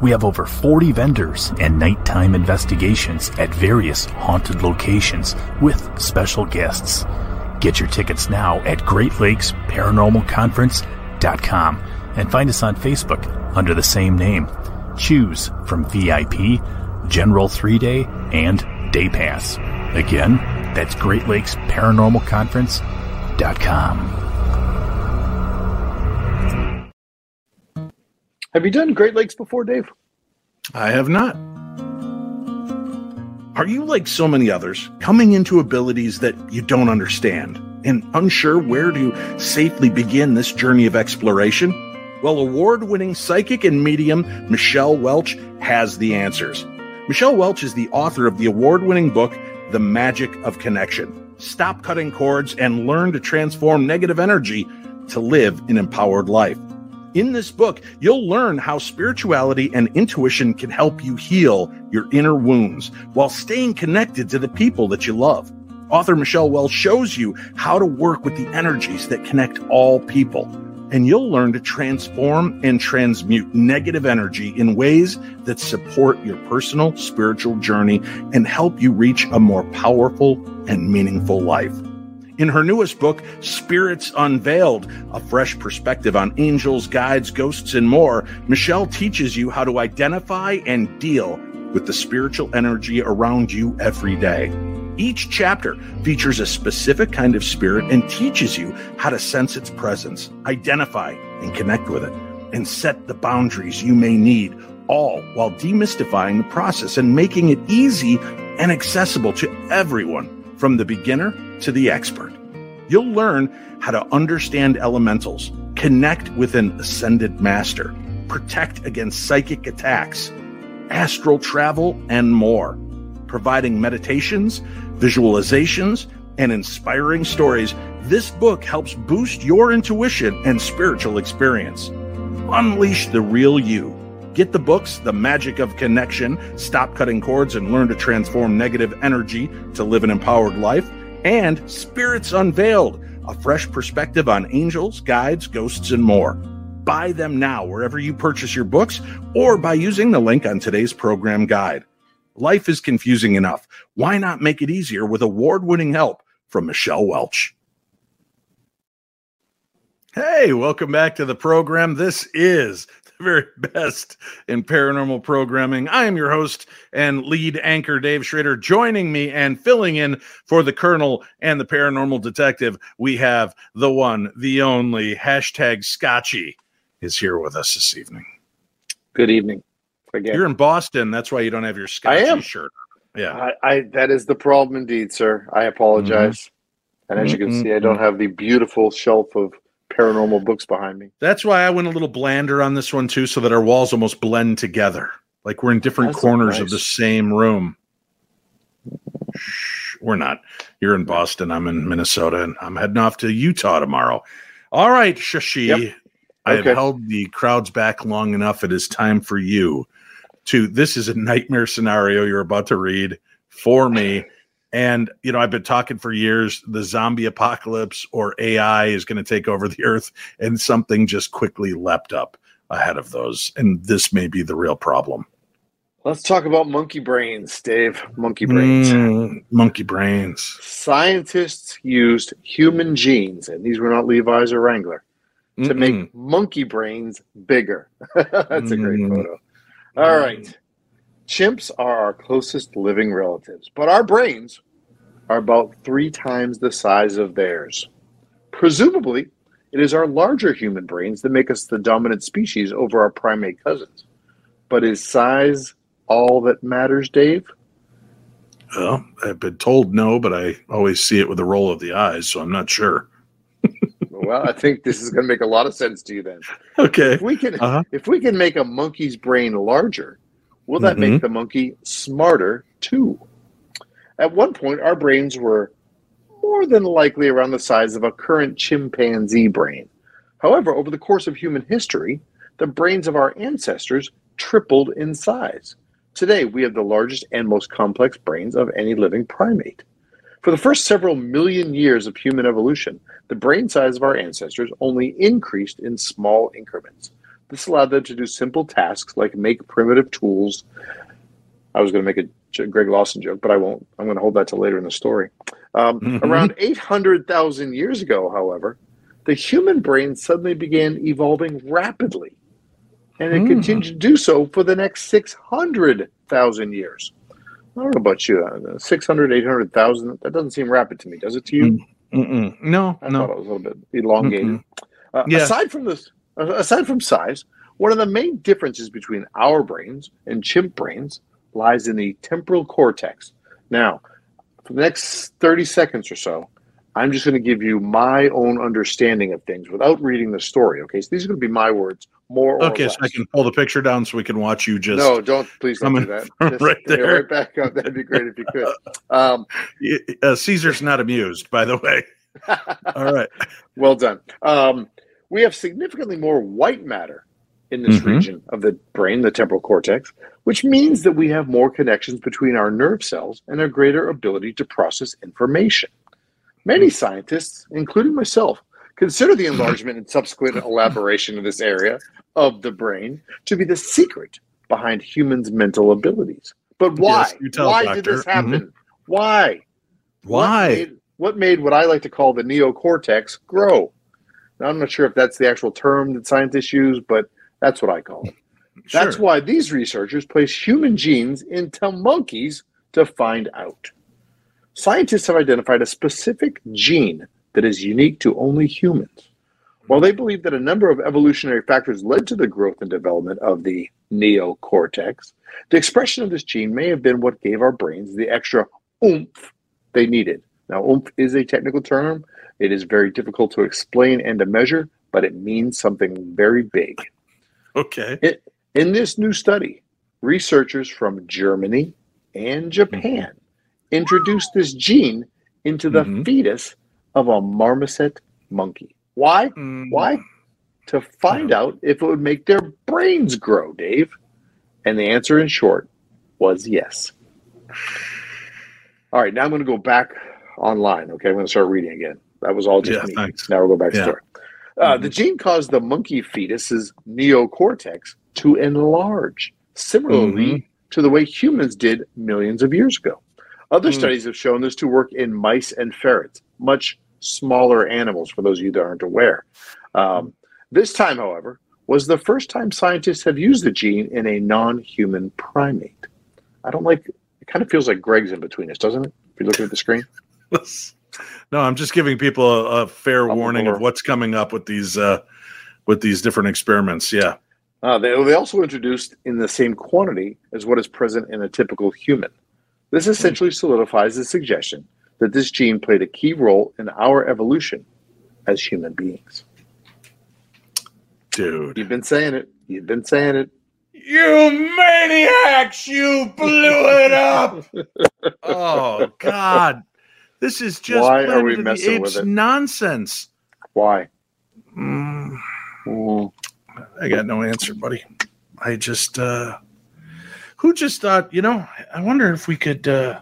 We have over 40 vendors and nighttime investigations at various haunted locations with special guests. Get your tickets now at Great Lakes Paranormal Conference.com and find us on Facebook under the same name. Choose from VIP, General 3 Day, and Day Pass. Again, that's Great Lakes Paranormal Conference.com. Have you done Great Lakes before, Dave? I have not. Are you like so many others, coming into abilities that you don't understand and unsure where to safely begin this journey of exploration? Well, award winning psychic and medium Michelle Welch has the answers. Michelle Welch is the author of the award winning book, The Magic of Connection. Stop cutting cords and learn to transform negative energy to live an empowered life. In this book, you'll learn how spirituality and intuition can help you heal your inner wounds while staying connected to the people that you love. Author Michelle Welch shows you how to work with the energies that connect all people. And you'll learn to transform and transmute negative energy in ways that support your personal spiritual journey and help you reach a more powerful and meaningful life. In her newest book, Spirits Unveiled, a fresh perspective on angels, guides, ghosts, and more, Michelle teaches you how to identify and deal with the spiritual energy around you every day. Each chapter features a specific kind of spirit and teaches you how to sense its presence, identify and connect with it, and set the boundaries you may need, all while demystifying the process and making it easy and accessible to everyone from the beginner to the expert. You'll learn how to understand elementals, connect with an ascended master, protect against psychic attacks, astral travel, and more. Providing meditations, visualizations, and inspiring stories, this book helps boost your intuition and spiritual experience. Unleash the real you. Get the books, The Magic of Connection, Stop Cutting Cords and Learn to Transform Negative Energy to Live an Empowered Life, and Spirits Unveiled, a fresh perspective on angels, guides, ghosts, and more. Buy them now wherever you purchase your books or by using the link on today's program guide. Life is confusing enough. Why not make it easier with award winning help from Michelle Welch? Hey, welcome back to the program. This is the very best in paranormal programming. I am your host and lead anchor, Dave Schrader. Joining me and filling in for the Colonel and the paranormal detective, we have the one, the only hashtag Scotchy is here with us this evening. Good evening. Again. You're in Boston. That's why you don't have your Scotchy shirt. Yeah. I, I, that is the problem indeed, sir. I apologize. Mm-hmm. And as you can mm-hmm. see, I don't have the beautiful shelf of paranormal books behind me. That's why I went a little blander on this one too, so that our walls almost blend together, like we're in different That's corners nice. of the same room. Shh, we're not. You're in Boston. I'm in Minnesota, and I'm heading off to Utah tomorrow. All right, Chachi. Yep. I have held the crowds back long enough. It is time for you to. This is a nightmare scenario you're about to read for me. And, you know, I've been talking for years the zombie apocalypse or AI is going to take over the earth, and something just quickly leapt up ahead of those. And this may be the real problem. Let's talk about monkey brains, Dave. Monkey brains. Mm, monkey brains. Scientists used human genes, and these were not Levi's or Wrangler, to Mm-mm. make monkey brains bigger. That's a great mm. photo. All um, right. Chimps are our closest living relatives, but our brains are about three times the size of theirs. Presumably, it is our larger human brains that make us the dominant species over our primate cousins. But is size all that matters, Dave? Well, I've been told no, but I always see it with a roll of the eyes, so I'm not sure. Well, I think this is going to make a lot of sense to you then. Okay. If we can, uh-huh. if we can make a monkey's brain larger, Will that mm-hmm. make the monkey smarter too? At one point, our brains were more than likely around the size of a current chimpanzee brain. However, over the course of human history, the brains of our ancestors tripled in size. Today, we have the largest and most complex brains of any living primate. For the first several million years of human evolution, the brain size of our ancestors only increased in small increments. This allowed them to do simple tasks like make primitive tools. I was going to make a Greg Lawson joke, but I won't. I'm going to hold that till later in the story. Um, mm-hmm. Around 800,000 years ago, however, the human brain suddenly began evolving rapidly, and it mm. continued to do so for the next 600,000 years. I don't know about you, uh, 600, 800,000, that doesn't seem rapid to me, does it to you? Mm-mm. No, I no. thought it was a little bit elongated. Uh, yeah. Aside from this, Aside from size, one of the main differences between our brains and chimp brains lies in the temporal cortex. Now, for the next 30 seconds or so, I'm just going to give you my own understanding of things without reading the story. Okay, so these are going to be my words, more or Okay, less. so I can pull the picture down so we can watch you just no, don't please don't do that. Just right there. right back up. That'd be great if you could. Um, uh, Caesar's not amused, by the way. All right. well done. Um, we have significantly more white matter in this Mhm. region of the brain, the temporal cortex, which means that we have more connections between our nerve cells and a greater ability to process information. Many scientists, including myself, consider the enlargement and subsequent elaboration of this area of the brain to be the secret behind humans' mental abilities. But why? Yes, tell, why did this happen? Mm-hmm. Why? What Why? made, what made what I like to call the neocortex grow? Now, I'm not sure if that's the actual term that scientists use, but that's what I call it. That's why these researchers place human genes into monkeys to find out. Scientists have identified a specific gene that is unique to only humans. While they believe that a number of evolutionary factors led to the growth and development of the neocortex, the expression of this gene may have been what gave our brains the extra oomph they needed. Now, oomph is a technical term. It is very difficult to explain and to measure, but it means something very big. Okay. In this new study, researchers from Germany and Japan introduced this gene into the Mhm. fetus of a marmoset monkey. Why? Mm, Why? To find out if it would make their brains grow, Dave. And the answer, in short, was yes. All right, now I'm going to go back online. Okay, I'm going to start reading again. That was all just Yeah, me. thanks. Now we'll go back to Yeah. the story. Uh, Mhm. The gene caused the monkey fetus's neocortex to enlarge, similarly Mhm. to the way humans did millions of years ago. Other Mm. studies have shown this to work in mice and ferrets, much smaller animals, for those of you that aren't aware. Um, this time, however, was the first time scientists have used the gene in a non human primate. I don't like it, kind of feels like Greg's in between us, doesn't it? If you're looking at the screen. no, I'm just giving people a, a fair Bubble warning of what's coming up with these uh with these different experiments. Yeah. Uh, they, they also introduced in the same quantity as what is present in a typical human. This essentially solidifies the suggestion that this gene played a key role in our evolution as human beings. Dude. You've been saying it. You've been saying it. You maniacs, you blew it up. oh God. This is just Why are we Planet of the messing with it? nonsense. Why? Mm, Mm. I got no answer, buddy. I just uh who just thought, you know, I wonder if we could uh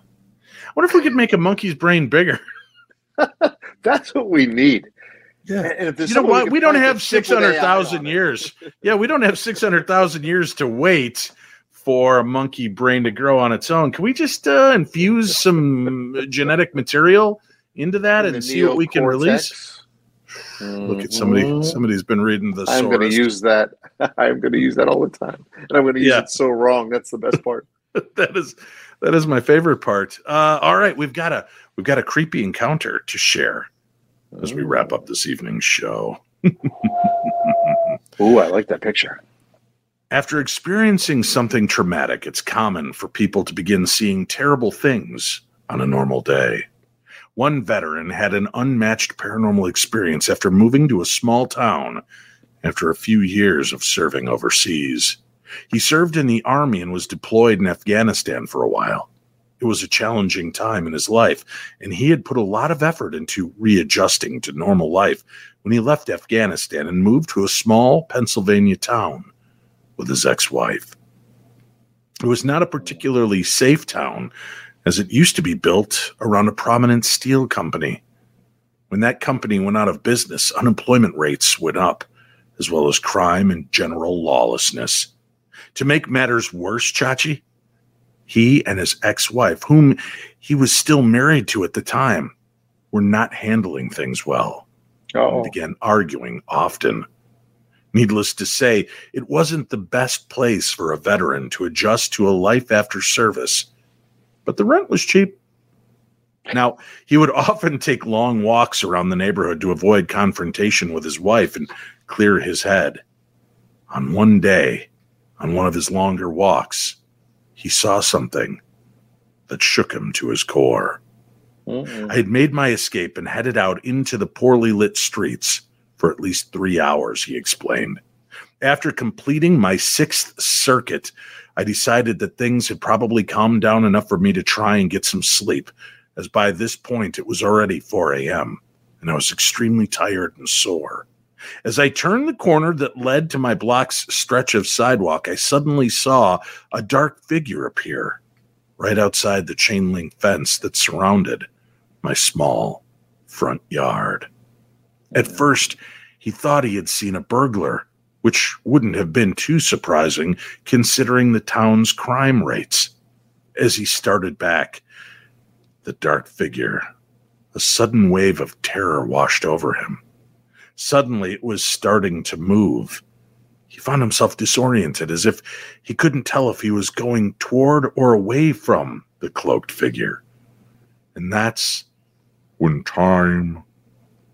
Wonder if we could make a monkey's brain bigger. That's what we need. Yeah. And if You know what? can We don't have a chip six with AI hundred thousand on it. years. Yeah, we don't have six hundred thousand years to wait for a monkey brain to grow on its own. Can we just uh, infuse some genetic material into that In and see what we can release? Look at somebody. Mhm. Somebody's been reading the. I'm going to use that. I'm going to use that all the time, and I'm going to use Yeah. it so wrong. That's the best part. that is that is my favorite part. Uh, all right, we've got a we've got a creepy encounter to share as we wrap up this evening's show. Ooh, I like that picture. After experiencing something traumatic, it's common for people to begin seeing terrible things on a normal day. One veteran had an unmatched paranormal experience after moving to a small town after a few years of serving overseas. He served in the army and was deployed in Afghanistan for a while. It was a challenging time in his life, and he had put a lot of effort into readjusting to normal life when he left Afghanistan and moved to a small Pennsylvania town with his ex wife. It was not a particularly safe town, as it used to be built around a prominent steel company. When that company went out of business, unemployment rates went up, as well as crime and general lawlessness. To make matters worse, Chachi, he and his ex wife, whom he was still married to at the time, were not handling things well Oh, and began arguing often. Needless to say, it wasn't the best place for a veteran to adjust to a life after service, but the rent was cheap. Now, he would often take long walks around the neighborhood to avoid confrontation with his wife and clear his head. On one day, on one of his longer walks, he saw something that shook him to his core. Mm-mm. I had made my escape and headed out into the poorly lit streets for at least three hours, he explained. After completing my sixth circuit, I decided that things had probably calmed down enough for me to try and get some sleep, as by this point it was already 4 a.m., and I was extremely tired and sore. As I turned the corner that led to my block's stretch of sidewalk, I suddenly saw a dark figure appear right outside the chain link fence that surrounded my small front yard. At first, he thought he had seen a burglar, which wouldn't have been too surprising considering the town's crime rates. As he started back, the dark figure, a sudden wave of terror washed over him. Suddenly, it was starting to move. He found himself disoriented, as if he couldn't tell if he was going toward or away from the cloaked figure. And that's when time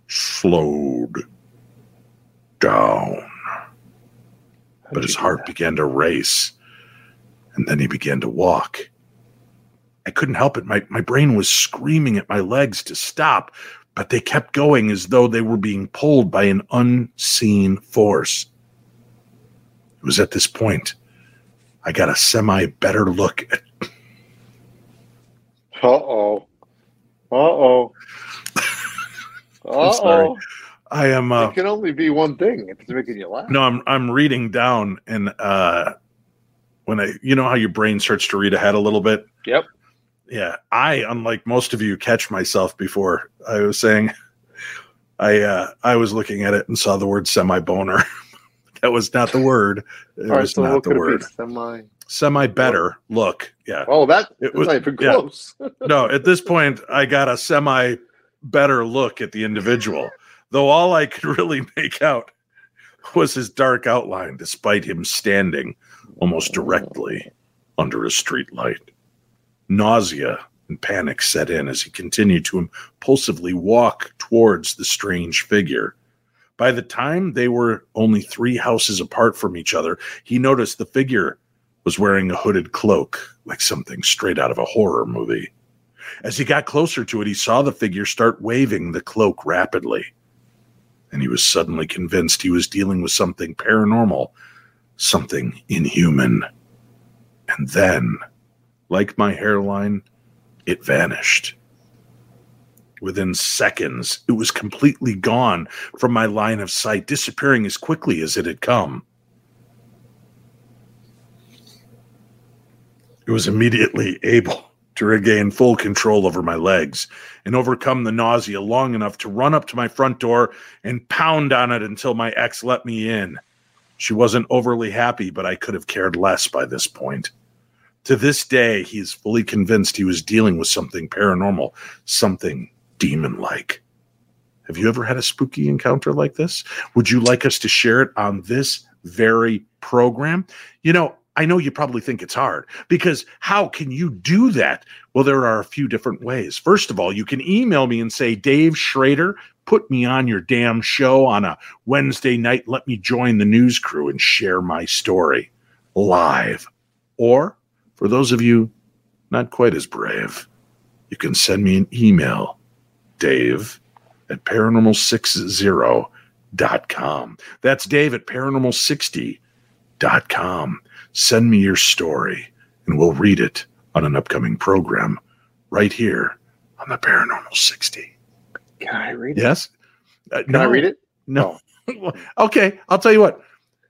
slowed down. But his heart began to race, and then he began to walk. I couldn't help it. My, my brain was screaming at my legs to stop, but they kept going as though they were being pulled by an unseen force. It was at this point I got a semi better look at Uh oh. Uh oh. Uh oh. I am uh It can only be one thing if it's making you laugh. no I'm I'm reading down and uh when I you know how your brain starts to read ahead a little bit Yep. Yeah I unlike most of you catch myself before I was saying I uh I was looking at it and saw the word semi boner that was not the word it right, was so not the word? Semi. semi better look yeah Oh, that it was- not even yeah. close. no, at this point, I got a semi better look at the individual, though all I could really make out was his dark outline, despite him standing almost directly under a street light. Nausea and panic set in as he continued to impulsively walk towards the strange figure. By the time they were only three houses apart from each other, he noticed the figure was wearing a hooded cloak, like something straight out of a horror movie. As he got closer to it, he saw the figure start waving the cloak rapidly. And he was suddenly convinced he was dealing with something paranormal, something inhuman. And then, like my hairline, it vanished. Within seconds, it was completely gone from my line of sight, disappearing as quickly as it had come. It was immediately able to regain full control over my legs and overcome the nausea long enough to run up to my front door and pound on it until my ex let me in. She wasn't overly happy, but I could have cared less by this point. To this day, he is fully convinced he was dealing with something paranormal, something demon like. Have you ever had a spooky encounter like this? Would you like us to share it on this very program? You know, I know you probably think it's hard because how can you do that? Well, there are a few different ways. First of all, you can email me and say, Dave Schrader, put me on your damn show on a Wednesday night. Let me join the news crew and share my story live. Or for those of you not quite as brave, you can send me an email, Dave at paranormal60.com. That's Dave at paranormal60.com. Send me your story and we'll read it on an upcoming program right here on the Paranormal 60. Can I read it? Yes? Uh, Can I read it? No. okay, I'll tell you what.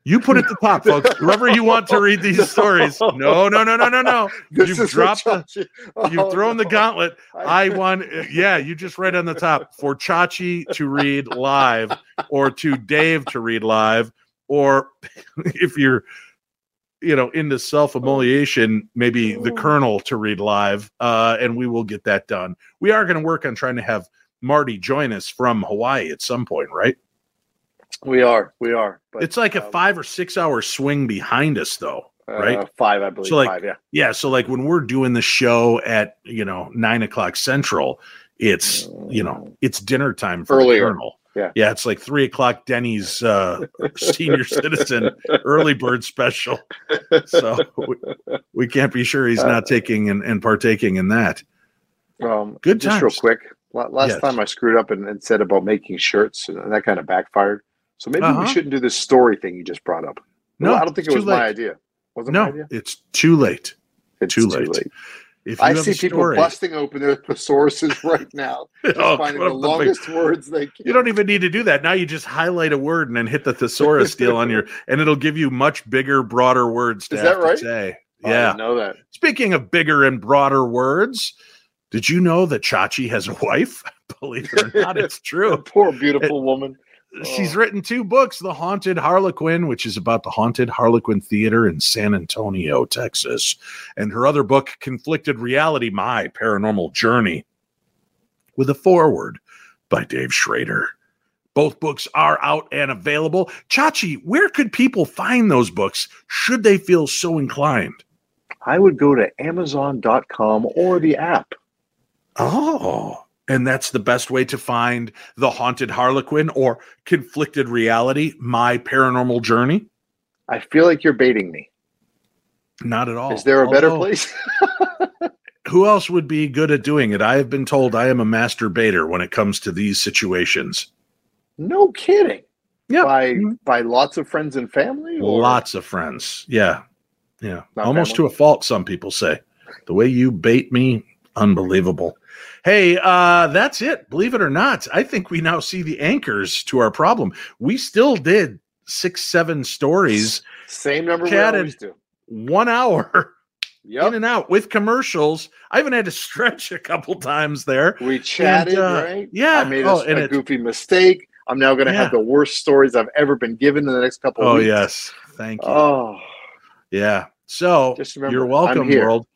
You put it at the top, folks. Whoever you want to read these stories. No, no, no, no, no, no. This You've dropped the- Oh, You've thrown the gauntlet. I want, yeah, you just right on the top for Chachi to read live or to Dave to read live, or if you're, you know, into self emoliation, maybe the Colonel to read live, uh, and we will get that done. We are going to work on trying to have Marty join us from Hawaii at some point, right? We are. We are. But, it's like a um, five or six hour swing behind us, though. right? uh, five, I believe. So, like, five, yeah. Yeah, so like when we're doing the show at you know nine o'clock central, it's you know it's dinner time for Earlier. Yeah. yeah, it's like three o'clock Denny's uh, senior citizen early bird special. So we, we can't be sure he's not taking and, and partaking in that. Um, Good just real quick. Last Yes. time I screwed up and, and said about making shirts, and that kind of backfired. So maybe Uh-huh. we shouldn't do this story thing you just brought up. No, I don't think it was my idea. Wasn't my No, idea? it's too late. It's too late. If you I see people story- busting open their thesauruses right now, just Oh, finding the up the big- longest words they can. You don't even need to do that. Now you just highlight a word and then hit the thesaurus deal on your, and it'll give you much bigger, broader words to Is that right? say. Oh, I Yeah. know that. Speaking of bigger and broader words, did you know that Chachi has a wife? Believe it or not, it's true. Poor beautiful woman. She's Oh. written two books The Haunted Harlequin, which is about the Haunted Harlequin Theater in San Antonio, Texas, and her other book, Conflicted Reality My Paranormal Journey, with a foreword by Dave Schrader. Both books are out and available. Chachi, where could people find those books should they feel so inclined? I would go to Amazon.com or the app. Oh, and that's the best way to find The Haunted Harlequin or Conflicted Reality My Paranormal Journey? I feel like you're baiting me. Not at all. Is there a better place? Who else would be good at doing it? I have been told I am a master baiter when it comes to these situations. no kidding. Yeah. By mm-hmm. by lots of friends and family? Or? Lots of friends. Yeah. Yeah. Not Almost family? to a fault, some people say. The way you bait me, unbelievable. Hey, uh, that's it. Believe it or not, I think we now see the anchors to our problem. We still did six, seven stories, Same number we always do. one hour in Yep. and out with commercials. I even had to stretch a couple times there. We chatted, uh, right? yeah. I made a, Oh, and a it- goofy mistake. I'm now going to Yeah. have the worst stories I've ever been given in the next couple of Oh, weeks. yes. Thank you. Oh, Yeah. So Just remember, you're welcome, world.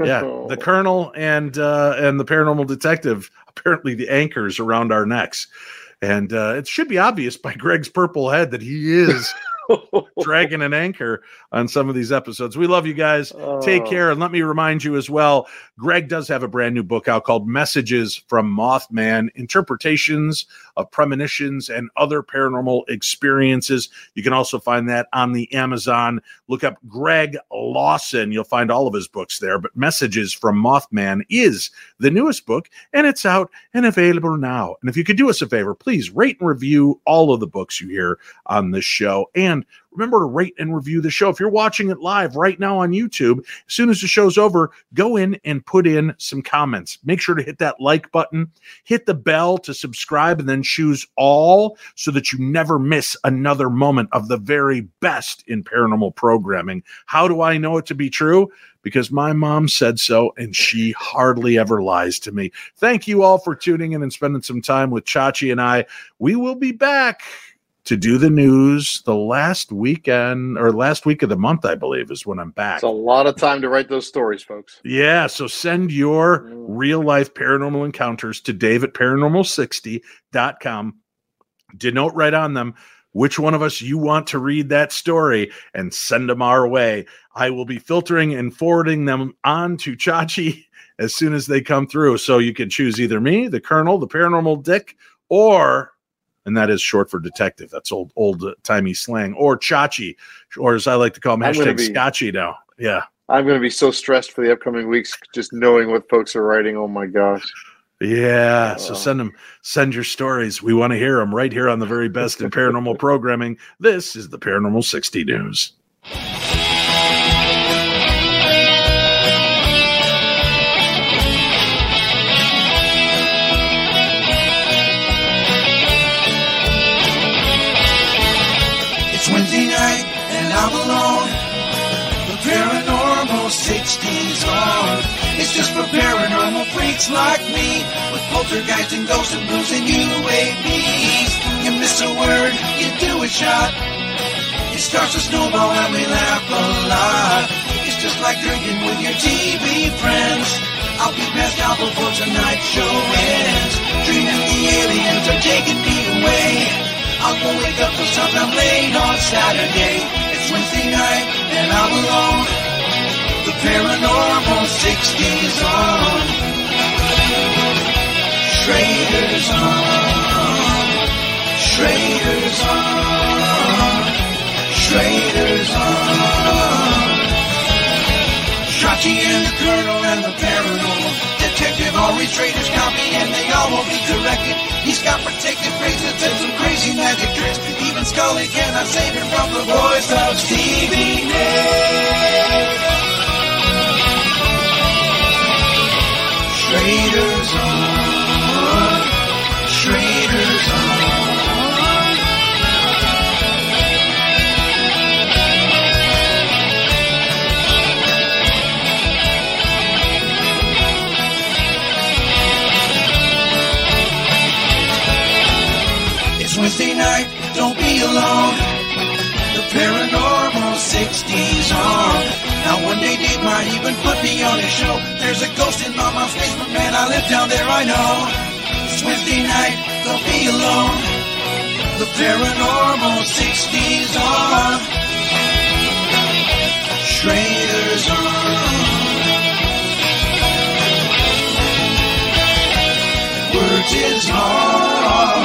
Yeah. the colonel and uh, and the paranormal detective apparently the anchors around our necks, and uh, it should be obvious by Greg's purple head that he is dragging an anchor on some of these episodes. We love you guys. Take Oh. care. And let me remind you as well Greg does have a brand new book out called Messages from Mothman Interpretations of Premonitions and Other Paranormal Experiences. You can also find that on the Amazon. Look up Greg Lawson. You'll find all of his books there. But Messages from Mothman is the newest book, and it's out and available now. And if you could do us a favor, please rate and review all of the books you hear on this show. And remember to rate and review the show. If you're watching it live right now on YouTube, as soon as the show's over, go in and put in some comments. Make sure to hit that like button, hit the bell to subscribe, and then choose all so that you never miss another moment of the very best in paranormal programming. How do I know it to be true? Because my mom said so, and she hardly ever lies to me. Thank you all for tuning in and spending some time with Chachi and I. We will be back to do the news the last weekend or last week of the month, I believe, is when I'm back. It's a lot of time to write those stories, folks. Yeah, so send your Mm. real life paranormal encounters to dave at paranormal60.com. Denote right on them which one of us you want to read that story and send them our way. I will be filtering and forwarding them on to Chachi as soon as they come through. So you can choose either me, the Colonel, the Paranormal Dick, or and that is short for detective. That's old old timey slang. Or Chachi, or as I like to call him, hashtag be- Scotchy now. Yeah. I'm going to be so stressed for the upcoming weeks just knowing what folks are writing. Oh my gosh. Yeah. So Oh. send them, send your stories. We want to hear them right here on the very best in paranormal programming. This is the Paranormal 60 News. I'm alone. The paranormal 60s on. It's just for paranormal freaks like me. With poltergeist and ghosts and blues and UAVs. You miss a word, you do a shot. It starts to snowball and we laugh a lot. It's just like drinking with your TV friends. I'll be passed out before tonight's show ends. Dreaming the aliens are taking me away. I'll go wake up for sometime late on Saturday. Wednesday night and I'm alone. The paranormal 60s on. Schrader's on. Schrader's on. Schrader's on. Chachi and the Colonel and the Paranormal Are traders copy and they all won't be directed. He's got protected phrases and some crazy magic tricks. Even Scully cannot save him from the voice of Stevie. Schrader's on, It's Wednesday night, don't be alone. The paranormal 60s on. Now one day Dave might even put me on his show. There's a ghost in my mom's basement, man. I live down there, I know. It's Wednesday night, don't be alone. The paranormal 60s on. Schrader's on. Words is hard.